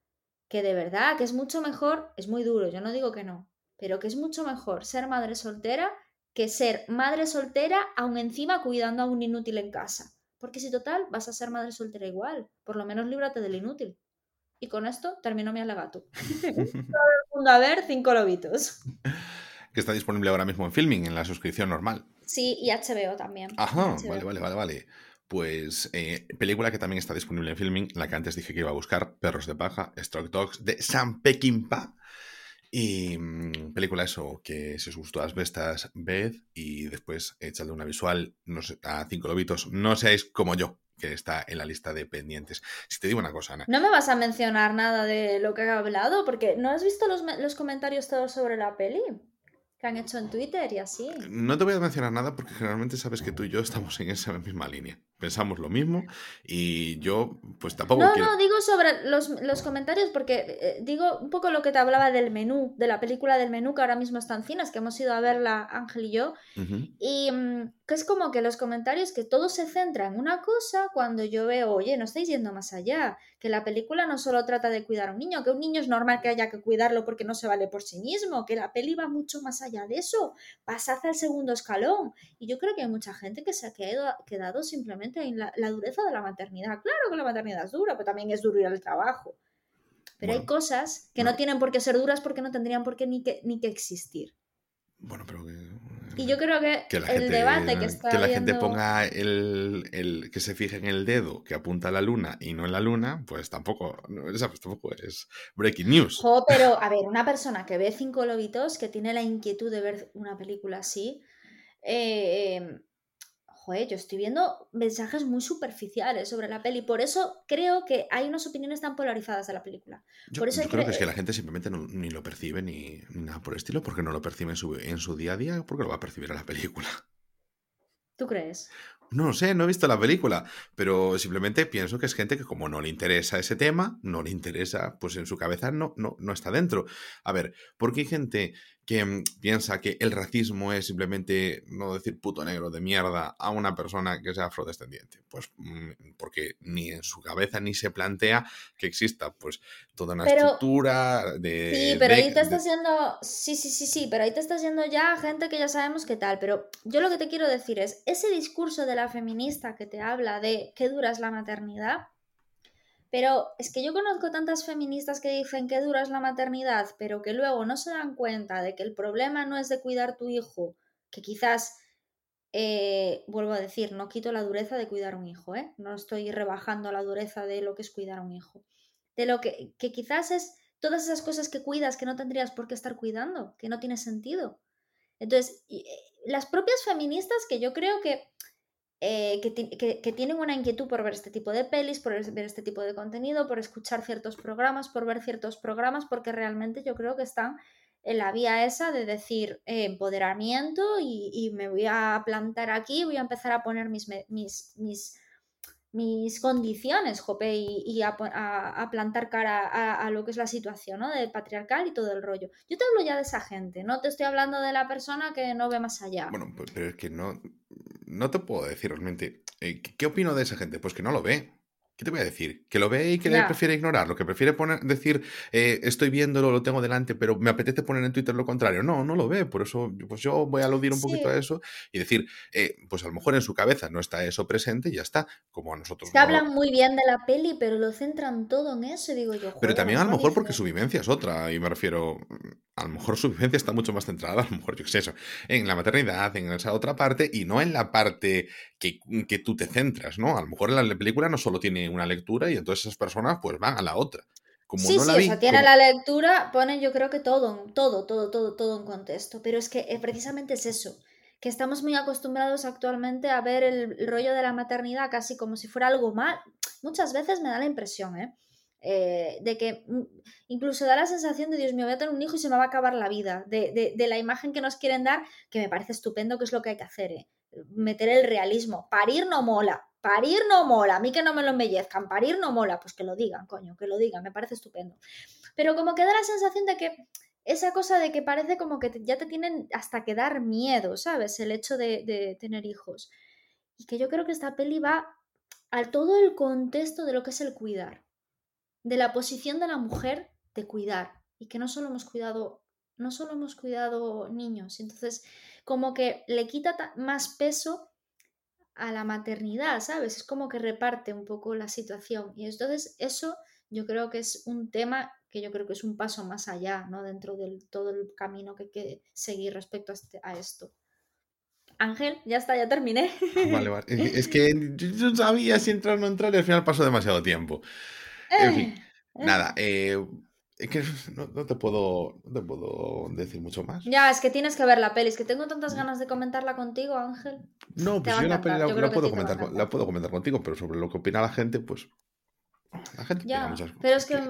que de verdad, que es mucho mejor, es muy duro, yo no digo que no, pero que es mucho mejor ser madre soltera que ser madre soltera aún encima cuidando a un inútil en casa. Porque si total vas a ser madre soltera igual, por lo menos líbrate del inútil. Y con esto termino mi alegato. a ver cinco lobitos. Que está disponible ahora mismo en filming, en la suscripción normal. Sí, y HBO también. Ajá, vale, vale, vale, vale. Pues eh, película que también está disponible en filming, la que antes dije que iba a buscar, Perros de Paja, Stroke Dogs, de Sam Peckinpah. Y mm, película eso, que si os gustó las bestas, ved y después echadle una visual no a cinco lobitos. No seáis como yo, que está en la lista de pendientes. Si te digo una cosa, Ana. No me vas a mencionar nada de lo que he hablado, porque ¿no has visto los, los comentarios todos sobre la peli? Que han hecho en Twitter y así. No te voy a mencionar nada porque generalmente sabes que tú y yo estamos en esa misma línea pensamos lo mismo y yo pues tampoco... No, no, digo sobre los, comentarios porque eh, digo un poco lo que te hablaba del menú, de la película del menú que ahora mismo está en cines, que hemos ido a verla Ángel y yo, y mm, que es como que los comentarios que todo se centra en una cosa cuando yo veo, oye, no estáis yendo más allá, que la película no solo trata de cuidar a un niño, que un niño es normal que haya que cuidarlo porque no se vale por sí mismo, que la peli va mucho más allá de eso, pasad al segundo escalón. Y yo creo que hay mucha gente que se ha quedado simplemente en la, dureza de la maternidad. Claro que la maternidad es dura, pero también es duro ir al trabajo. Pero hay cosas que no. tienen por qué ser duras porque no tendrían por qué ni que, ni que existir. Bueno, pero que, y yo creo que, el debate que está Que la gente ponga el, que se fije en el dedo que apunta a la luna y no en la luna, pues tampoco, tampoco es breaking news. pero a ver, una persona que ve cinco lobitos, que tiene la inquietud de ver una película así, eh, joder, yo estoy viendo mensajes muy superficiales sobre la peli. Por eso creo que hay unas opiniones tan polarizadas de la película. Yo, por eso creo que es que la gente simplemente ni lo percibe ni, nada por el estilo, porque no lo percibe en su, en su día a día, porque lo va a percibir en la película. ¿Tú crees? No lo sé, no he visto la película, pero simplemente pienso que es gente que como no le interesa ese tema, no le interesa, pues en su cabeza no, no, no está dentro. A ver, ¿por qué hay gente que mm, piensa que el racismo es simplemente no decir puto negro de mierda a una persona que sea afrodescendiente. Pues mm, porque ni en su cabeza ni se plantea que exista pues toda una estructura de... Sí, pero ahí te estás yendo... Sí, sí, sí, sí, pero ahí te estás yendo ya gente que ya sabemos qué tal. Pero yo lo que te quiero decir es, ese discurso de la feminista que te habla de qué dura es la maternidad, pero es que yo conozco tantas feministas que dicen que dura es la maternidad, pero que luego no se dan cuenta de que el problema no es de cuidar tu hijo, que quizás, eh, vuelvo a decir, no quito la dureza de cuidar un hijo, ¿eh? no estoy rebajando la dureza de lo que es cuidar a un hijo, de lo que, que quizás es todas esas cosas que cuidas que no tendrías por qué estar cuidando, que no tiene sentido. Entonces, eh, las propias feministas que yo creo que eh, que, tienen una inquietud por ver este tipo de pelis, por ver este tipo de contenido, por escuchar ciertos programas, por ver ciertos programas, porque realmente yo creo que están en la vía esa de decir eh, empoderamiento y, me voy a plantar aquí, voy a empezar a poner mis, mis, mis, condiciones, Jope, y, a, plantar cara a, lo que es la situación, ¿no? De patriarcal y todo el rollo. Yo te hablo ya de esa gente, no te estoy hablando de la persona que no ve más allá. Bueno, pero es que no, no te puedo decir realmente. Eh, ¿Qué opino de esa gente? Pues que no lo ve. ¿Qué te voy a decir? Que lo ve y que le prefiere ignorarlo, que prefiere poner, decir, eh, estoy viéndolo, lo tengo delante, pero me apetece poner en Twitter lo contrario. No, no lo ve. Por eso, pues yo voy a aludir un poquito a eso y decir, eh, pues a lo mejor en su cabeza no está eso presente y ya está. Como a nosotros. Se hablan muy bien de la peli, pero lo centran todo en eso, digo yo. pero también a lo mejor porque su vivencia es otra. Y me refiero, a lo mejor su vivencia está mucho más centrada, a lo mejor, yo qué sé eso, en la maternidad, en esa otra parte, y no en la parte que, que tú te centras, ¿no? A lo mejor la película no solo tiene una lectura y entonces esas personas pues van a la otra. Como sí, sí, o sea, tiene la lectura, ponen yo creo que todo, todo, todo, todo, todo en contexto, pero es que eh, precisamente es eso, que estamos muy acostumbrados actualmente a ver el rollo de la maternidad casi como si fuera algo mal. Muchas veces me da la impresión, ¿eh? Eh, de que incluso da la sensación de Dios mío, voy a tener un hijo y se me va a acabar la vida, de, la imagen que nos quieren dar, que me parece estupendo que es lo que hay que hacer, ¿eh? meter el realismo. Parir no mola, parir no mola, a mí que no me lo embellezcan, parir no mola, pues que lo digan, coño, que lo digan, me parece estupendo. Pero como que da la sensación de que esa cosa de que parece como que ya te tienen hasta que dar miedo, ¿sabes? El hecho de, de tener hijos. Y que yo creo que esta peli va al todo el contexto de lo que es el cuidar, de la posición de la mujer de cuidar y que no solo hemos cuidado, no solo hemos cuidado niños, entonces como que le quita más peso a la maternidad, ¿sabes? Es como que reparte un poco la situación y entonces eso yo creo que es un tema que yo creo que es un paso más allá, ¿no? Dentro de todo el camino que hay que seguir respecto a, este, a esto. Ángel, ya está, ya terminé. Vale, vale. Es que yo no sabía si entrar o no entrar y al final pasó demasiado tiempo. En fin, eh, eh. nada, eh, es que no, te puedo, no te puedo decir mucho más. Ya, es que tienes que ver la peli. Es que tengo tantas ganas de comentarla contigo, Ángel. No, pues yo la peli la, puedo comentar, la puedo comentar contigo, pero sobre lo que opina la gente, pues. La gente ya, muchas cosas. Pero es que,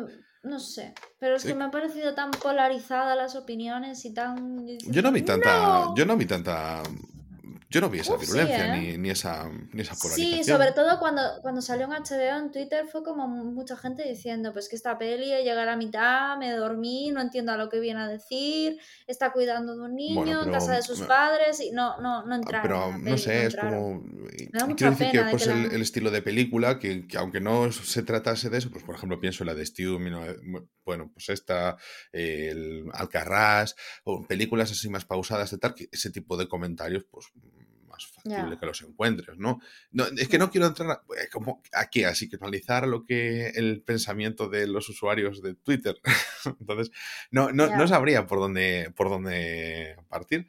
no sé. Pero es que me ha parecido tan polarizada las opiniones y tan. Yo no vi tanta. Yo no vi tanta yo no vi esa virulencia ¿eh? ni, esa, ni esa polarización. Sí, sobre todo cuando, cuando salió en HBO en Twitter fue como mucha gente diciendo, pues que esta peli llega a la mitad, me dormí, no entiendo a lo que viene a decir, está cuidando de un niño en casa de sus padres y no, no, no ah, entraron. Pero no sé, es como... Quiero decir que pues el, estilo de película, que, aunque no se tratase de eso, pues por ejemplo pienso en la de Stu, bueno, pues esta, el Alcarrás, o películas así más pausadas de tal, que ese tipo de comentarios, pues más factible que los encuentres, ¿no? ¿no? Es que no quiero entrar eh, como aquí, así que analizar lo que el pensamiento de los usuarios de Twitter. Entonces, no, no, no sabría por dónde, por dónde partir.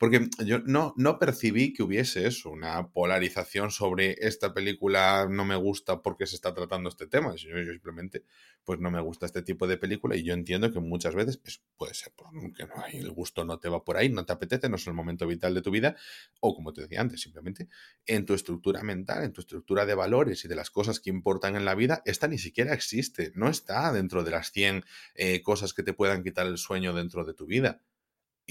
Porque yo no, no percibí que hubiese eso, una polarización sobre esta película no me gusta porque se está tratando este tema. Yo, yo simplemente, pues no me gusta este tipo de película y yo entiendo que muchas veces eso puede ser porque no hay, el gusto no te va por ahí, no te apetece, no es el momento vital de tu vida, o como te decía antes, simplemente en tu estructura mental, en tu estructura de valores y de las cosas que importan en la vida, esta ni siquiera existe, no está dentro de las 100 eh, cosas que te puedan quitar el sueño dentro de tu vida.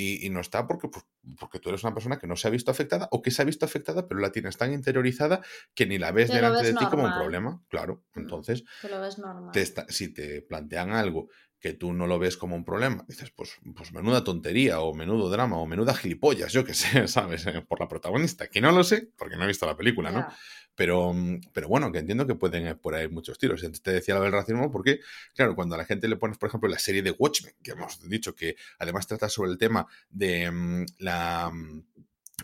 Y, no está porque, pues, porque tú eres una persona que no se ha visto afectada o que se ha visto afectada, pero la tienes tan interiorizada que ni la ves delante de ti como un problema. Claro, mm, entonces, si te plantean algo que tú no lo ves como un problema, dices, pues, pues menuda tontería o menudo drama o menuda gilipollas, yo qué sé, ¿sabes? Eh, por la protagonista, que no lo sé porque no he visto la película, ¿no? Pero, mm, pero bueno, que entiendo que pueden por ahí muchos tiros. Antes te decía lo del racismo porque, claro, cuando a la gente le pones, por ejemplo, la serie de Watchmen, que hemos dicho que además trata sobre el tema de mm, la mm,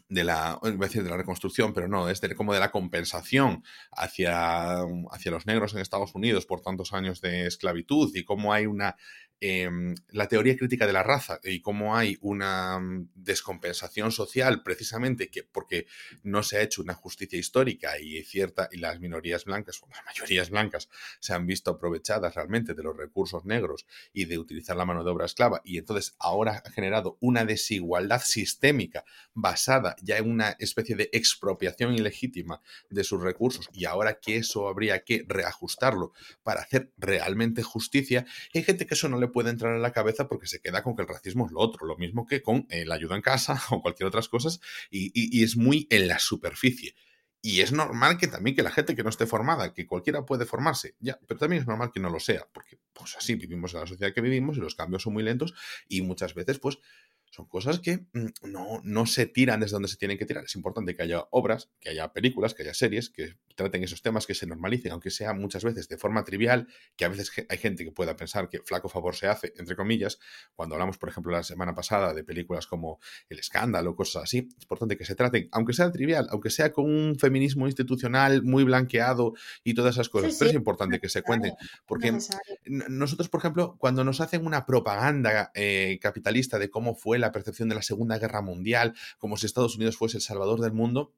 de la, de la reconstrucción, pero no, es como de la compensación hacia, hacia los negros en Estados Unidos por tantos años de esclavitud y cómo hay una Em, la teoría crítica de la raza y cómo hay una mm, descompensación social precisamente que, porque no se ha hecho una justicia histórica y cierta y las minorías blancas o las mayorías blancas se han visto aprovechadas realmente de los recursos negros y de utilizar la mano de obra esclava y entonces ahora ha generado una desigualdad sistémica basada ya en una especie de expropiación ilegítima de sus recursos y ahora que eso habría que reajustarlo para hacer realmente justicia hay gente que eso no le puede entrar en la cabeza porque se queda con que el racismo es lo otro, lo mismo que con eh, la ayuda en casa o cualquier otras cosas, y, es muy en la superficie. Y es normal que también que la gente que no esté formada, que cualquiera puede formarse, ya, pero también es normal que no lo sea, porque pues así vivimos en la sociedad que vivimos y los cambios son muy lentos y muchas veces pues son cosas que mm, no, no se tiran desde donde se tienen que tirar. Es importante que haya obras, que haya películas, que haya series, que traten esos temas, que se normalicen, aunque sea muchas veces de forma trivial, que a veces hay gente que pueda pensar que flaco favor se hace, entre comillas, cuando hablamos, por ejemplo, la semana pasada de películas como El escándalo, cosas así, es importante que se traten, aunque sea trivial, aunque sea con un feminismo institucional muy blanqueado y todas esas cosas, pero es importante que se cuenten, porque nosotros, por ejemplo, cuando nos hacen una propaganda eh, capitalista de cómo fue la percepción de la Segunda Guerra Mundial, como si Estados Unidos fuese el salvador del mundo,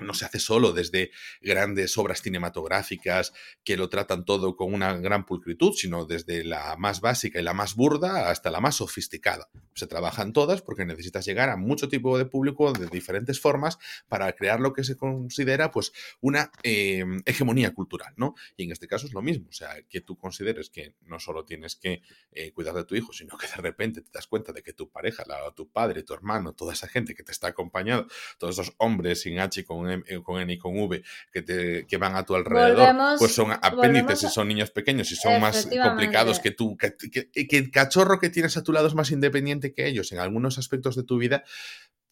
no se hace solo desde grandes obras cinematográficas que lo tratan todo con una gran pulcritud, sino desde la más básica y la más burda hasta la más sofisticada. Se trabajan todas porque necesitas llegar a mucho tipo de público de diferentes formas para crear lo que se considera pues una em, hegemonía cultural, ¿no? Y en este caso es lo mismo, o sea, que tú consideres que no solo tienes que eh, cuidar de tu hijo, sino que de repente te das cuenta de que tu pareja, tu padre, tu hermano, toda esa gente que te está acompañando, todos esos hombres sin H con con, N y con V que, te, que van a tu alrededor, pues son apéndices y son niños pequeños y son más complicados que tú, que, que, el cachorro que tienes a tu lado es más independiente que ellos en algunos aspectos de tu vida.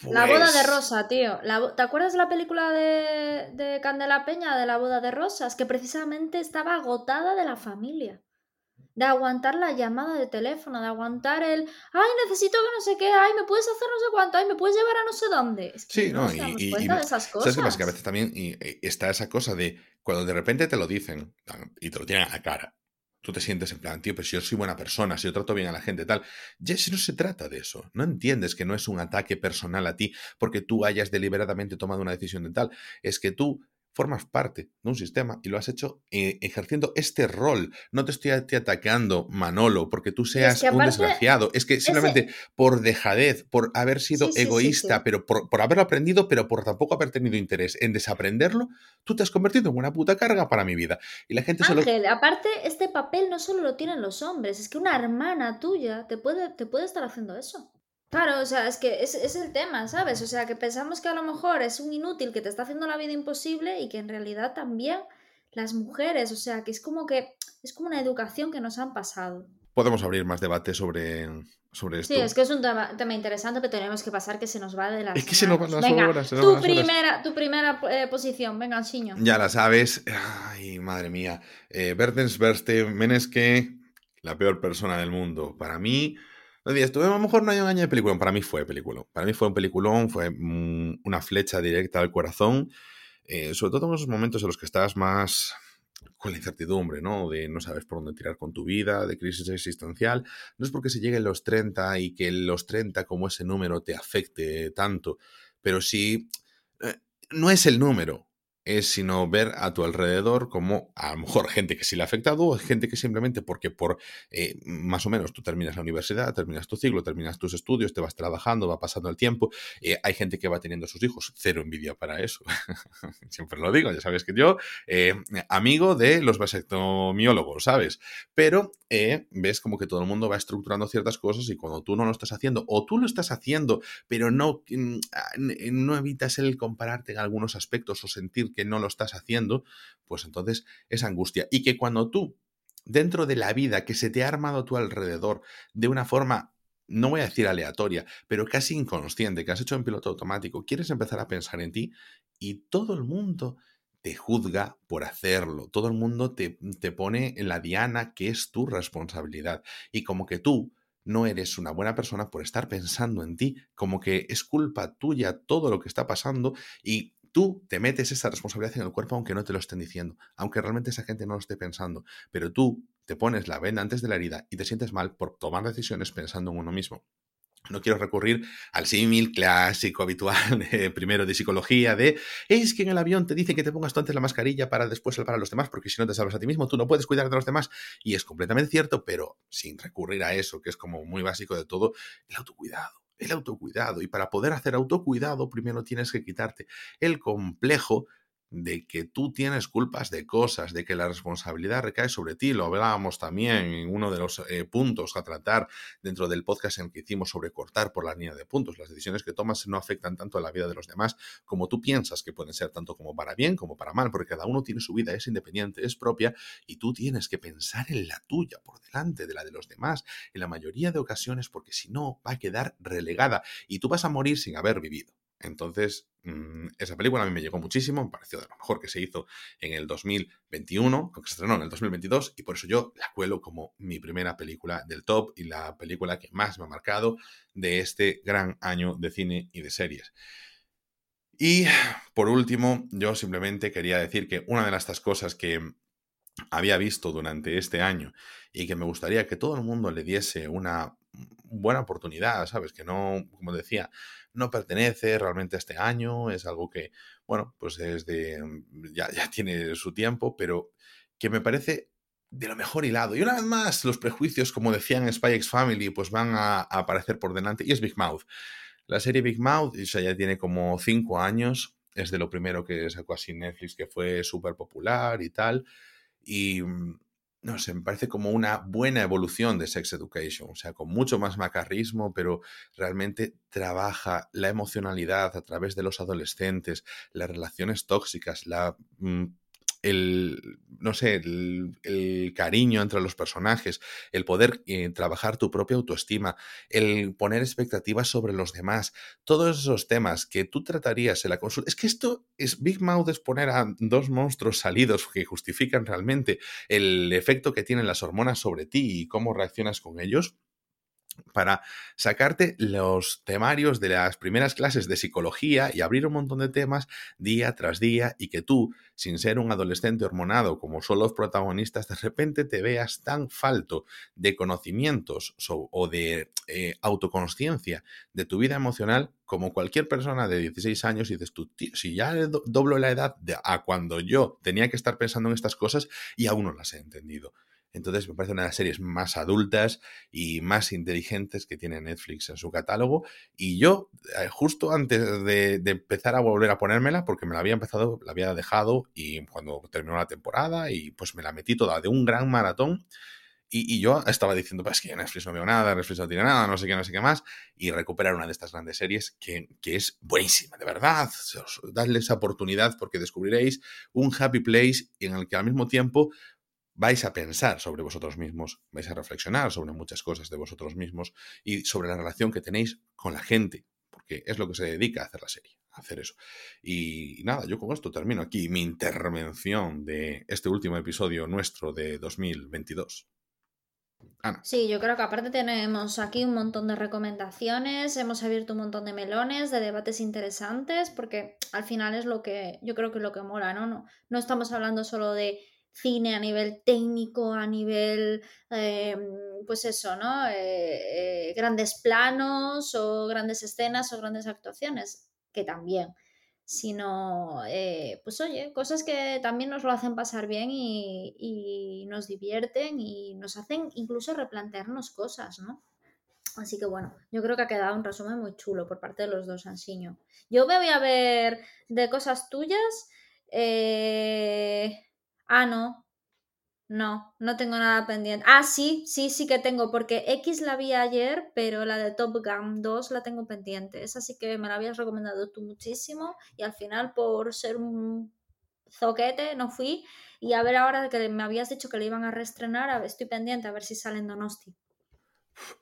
La boda de pues Rosa, tío. ¿Te acuerdas de la película de, de Candela Peña, de la boda de Rosas? Que precisamente estaba agotada de la familia de aguantar la llamada de teléfono, de aguantar el, ay, necesito que no sé qué, ay, me puedes hacer no sé cuánto, ay, me puedes llevar a no sé dónde. Es que sí, no, y, cuenta de esas cosas. ¿Sabes que a veces también está esa cosa de cuando de repente te lo dicen y te lo tienen a la cara, tú te sientes en plan, tío, pero si yo soy buena persona, si yo trato bien a la gente, tal. Ya si no se trata de eso. No entiendes que no es un ataque personal a ti porque tú hayas deliberadamente tomado una decisión de tal. Es que tú formas parte de un sistema y lo has hecho eh, ejerciendo este rol. No te estoy atacando, Manolo, porque tú seas un desgraciado. Es que simplemente por dejadez, por haber sido egoísta, pero por, haberlo aprendido, pero por tampoco haber tenido interés en desaprenderlo, tú te has convertido en una puta carga para mi vida. Y la gente Ángel, aparte, este papel no solo lo tienen los hombres, es que una hermana tuya te puede, te puede estar haciendo eso. Claro, o sea, es que es, es, el tema, ¿sabes? O sea, que pensamos que a lo mejor es un inútil que te está haciendo la vida imposible y que en realidad también las mujeres, o sea, que es como que es como una educación que nos han pasado. Podemos abrir más debate sobre, sobre esto. Sí, es que es un tema, interesante, pero tenemos que pasar que se nos va de las. Es que se nos van las venga, horas. tu, primera, tu primera eh, posición, venga, chiño. Ya la sabes. Ay, madre mía. Eh, Bertens Berste Meneske, la peor persona del mundo. Para mí no días, tuve a lo mejor no hay un año de película. Para mí fue película. Para mí fue un peliculón, fue mm, una flecha directa al corazón. Eh, sobre todo en esos momentos en los que estás más con la incertidumbre, ¿no? De no sabes por dónde tirar con tu vida, de crisis existencial. No es porque se lleguen los 30 y que los 30 como ese número te afecte tanto, pero sí, eh, no es el número, es sino ver a tu alrededor como a lo mejor gente que sí le ha afectado o gente que simplemente porque por eh, más o menos tú terminas la universidad, terminas tu ciclo, terminas tus estudios, te vas trabajando, va pasando el tiempo, eh, hay gente que va teniendo sus hijos, cero envidia para eso, siempre lo digo, ya sabes que yo, eh, amigo de los vasectomiólogos, ¿sabes? Pero ves como que todo el mundo va estructurando ciertas cosas y cuando tú no lo estás haciendo o tú lo estás haciendo pero no, mm, ah, no evitas el compararte en algunos aspectos o sentir que no lo estás haciendo, pues entonces es angustia. Y que cuando tú, dentro de la vida que se te ha armado a tu alrededor de una forma no voy a decir aleatoria, pero casi inconsciente, que has hecho en piloto automático, quieres empezar a pensar en ti y todo el mundo te juzga por hacerlo, todo el mundo te, te, pone en la diana que es tu responsabilidad y como que tú no eres una buena persona por estar pensando en ti, como que es culpa tuya todo lo que está pasando y Tú te metes esa responsabilidad en el cuerpo aunque no te lo estén diciendo, aunque realmente esa gente no lo esté pensando, pero tú te pones la venda antes de la herida y te sientes mal por tomar decisiones pensando en uno mismo. No quiero recurrir al símil clásico habitual primero de psicología de es que en el avión te dicen que te pongas tú antes la mascarilla para después salvar a los demás, porque si no te salvas a ti mismo, tú no puedes cuidar de los demás. Y es completamente cierto, pero sin recurrir a eso, que es como muy básico de todo, el autocuidado el autocuidado. Y para poder hacer autocuidado, primero tienes que quitarte el complejo de que tú tienes culpas de cosas, de que la responsabilidad recae sobre ti. Lo hablábamos también en uno de los eh, puntos a tratar dentro del podcast en el que hicimos sobre cortar por la línea de puntos. Las decisiones que tomas no afectan tanto a la vida de los demás como tú piensas que pueden ser tanto como para bien como para mal, porque cada uno tiene su vida, es independiente, es propia y tú tienes que pensar en la tuya por delante de la de los demás en la mayoría de ocasiones porque si no va a quedar relegada y tú vas a morir sin haber vivido. Entonces, mm, esa película a mí me llegó muchísimo, me pareció de lo mejor que se hizo en el 2021, aunque se estrenó en el 2022, y por eso yo la cuelo como mi primera película del top y la película que más me ha marcado de este gran año de cine y de series. Y por último, yo simplemente quería decir que una de estas cosas que había visto durante este año y que me gustaría que todo el mundo le diese una buena oportunidad, ¿sabes? Que no, como decía, no pertenece realmente a este año, es algo que, bueno, pues es de, mm, ya, ya tiene su tiempo, pero que me parece de lo mejor hilado. Y una vez más, los prejuicios, como decían Spy X Family, pues van a, aparecer por delante. Y es Big Mouth. La serie Big Mouth, o ya tiene como cinco años. Es de lo primero que sacó así Netflix, que fue súper popular y tal. Y mm, no sé, me parece como una buena evolución de Sex Education, o sea, con mucho más macarrismo, pero realmente trabaja la emocionalidad a través de los adolescentes, las relaciones tóxicas, la mm, el, no sé, el, cariño entre los personajes, el poder eh, trabajar tu propia autoestima, el poner expectativas sobre los demás, todos esos temas que tú tratarías en la consulta. Es que esto es Big Mouth es poner a dos monstruos salidos que justifican realmente el efecto que tienen las hormonas sobre ti y cómo reaccionas con ellos para sacarte los temarios de las primeras clases de psicología y abrir un montón de temas día tras día y que tú, sin ser un adolescente hormonado como son los protagonistas, de repente te veas tan falto de conocimientos o de eh, autoconsciencia de tu vida emocional como cualquier persona de 16 años y dices tú, si ya doblo la edad de a cuando yo tenía que estar pensando en estas cosas y aún no las he entendido. Entonces me parece una de las series más adultas y más inteligentes que tiene Netflix en su catálogo. Y yo, eh, justo antes de, empezar a volver a ponérmela, porque me la había empezado, la había dejado y cuando terminó la temporada y pues me la metí toda de un gran maratón. Y, yo estaba diciendo, pues que Netflix no veo nada, Netflix no tiene nada, no sé qué, no sé qué más. Y recuperar una de estas grandes series que, que es buenísima, de verdad. Dadle esa oportunidad porque descubriréis un happy place en el que al mismo tiempo vais a pensar sobre vosotros mismos, vais a reflexionar sobre muchas cosas de vosotros mismos y sobre la relación que tenéis con la gente, porque es lo que se dedica a hacer la serie, a hacer eso. Y, nada, yo con esto termino aquí mi intervención de este último episodio nuestro de 2022. Ana. Sí, yo creo que aparte tenemos aquí un montón de recomendaciones, hemos abierto un montón de melones, de debates interesantes, porque al final es lo que yo creo que es lo que mola, ¿no? No, no estamos hablando solo de cine a nivel técnico, a nivel, em, pues eso, ¿no? Eh, eh, grandes planos o grandes escenas o grandes actuaciones, que también, sino, eh, pues oye, cosas que también nos lo hacen pasar bien y, y, nos divierten y nos hacen incluso replantearnos cosas, ¿no? Así que bueno, yo creo que ha quedado un resumen muy chulo por parte de los dos, Ansiño. Yo me voy a ver de cosas tuyas. Eh, Ah, no. No, no tengo nada pendiente. Ah, sí, sí, sí que tengo, porque X la vi ayer, pero la de Top Gun 2 la tengo pendiente. Esa sí que me la habías recomendado tú muchísimo y al final por ser un zoquete no fui. Y a ver ahora que me habías dicho que le iban a reestrenar, a ver, estoy pendiente a ver si sale en Donosti.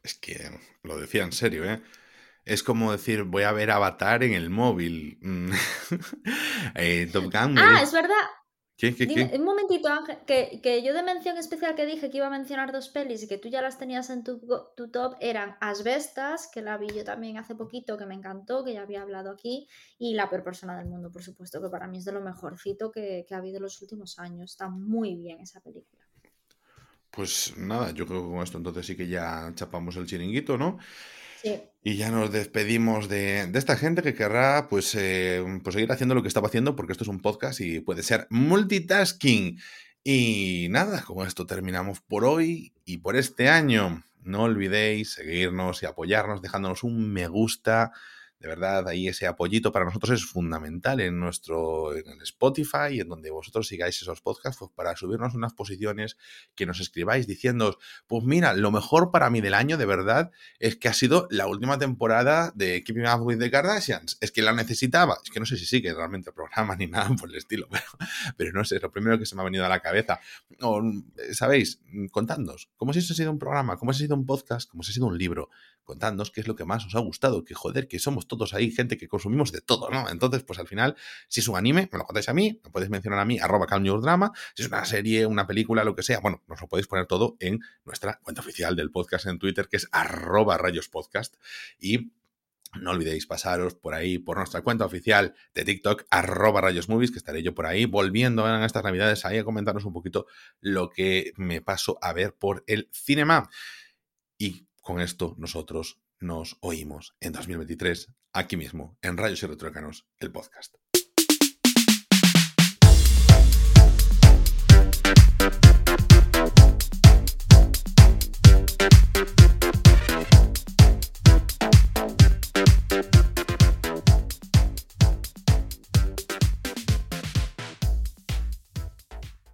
Es que lo decía en serio, ¿eh? Es como decir, voy a ver Avatar en el móvil. Eh, Top Gun. Ah, es verdad. Un momentito, Ángel, que, yo de mención especial que dije que iba a mencionar dos pelis y que tú ya las tenías en tu, top eran Asbestas, que la vi yo también hace poquito, que me encantó, que ya había hablado aquí, y La peor persona del mundo, por supuesto, que para mí es de lo mejorcito que, que ha habido en los últimos años. Está muy bien esa película. Pues nada, yo creo que con esto entonces sí que ya chapamos el chiringuito, ¿no? Y ya nos despedimos de, esta gente que querrá pues, eh, pues seguir haciendo lo que estaba haciendo, porque esto es un podcast y puede ser multitasking. Y nada, con esto terminamos por hoy y por este año. No olvidéis seguirnos y apoyarnos dejándonos un me gusta de verdad, ahí ese apoyito para nosotros es fundamental en nuestro en el Spotify en donde vosotros sigáis esos podcasts pues para subirnos unas posiciones que nos escribáis diciendo, pues mira, lo mejor para mí del año de verdad es que ha sido la última temporada de Keeping Up with the Kardashians. Es que la necesitaba. Es que no sé si sigue realmente el programa ni nada por el estilo, pero, pero no sé, lo primero que se me ha venido a la cabeza. O, ¿Sabéis? Contadnos, ¿cómo si eso ha sido un programa? ¿Cómo ha sido un podcast? ¿Cómo ha sido un libro? contadnos qué es lo que más os ha gustado, que joder, que somos todos ahí gente que consumimos de todo, ¿no? Entonces, pues al final, si es un anime, me lo contáis a mí, me podéis mencionar a mí, arroba drama, si es una serie, una película, lo que sea, bueno, nos lo podéis poner todo en nuestra cuenta oficial del podcast en Twitter, que es arroba rayospodcast, y no olvidéis pasaros por ahí, por nuestra cuenta oficial de TikTok, arroba rayosmovies, que estaré yo por ahí, volviendo en estas navidades ahí a comentaros un poquito lo que me paso a ver por el cinema. Y con esto nosotros nos oímos en 2023, aquí mismo, en Rayos y Retrócanos, el podcast.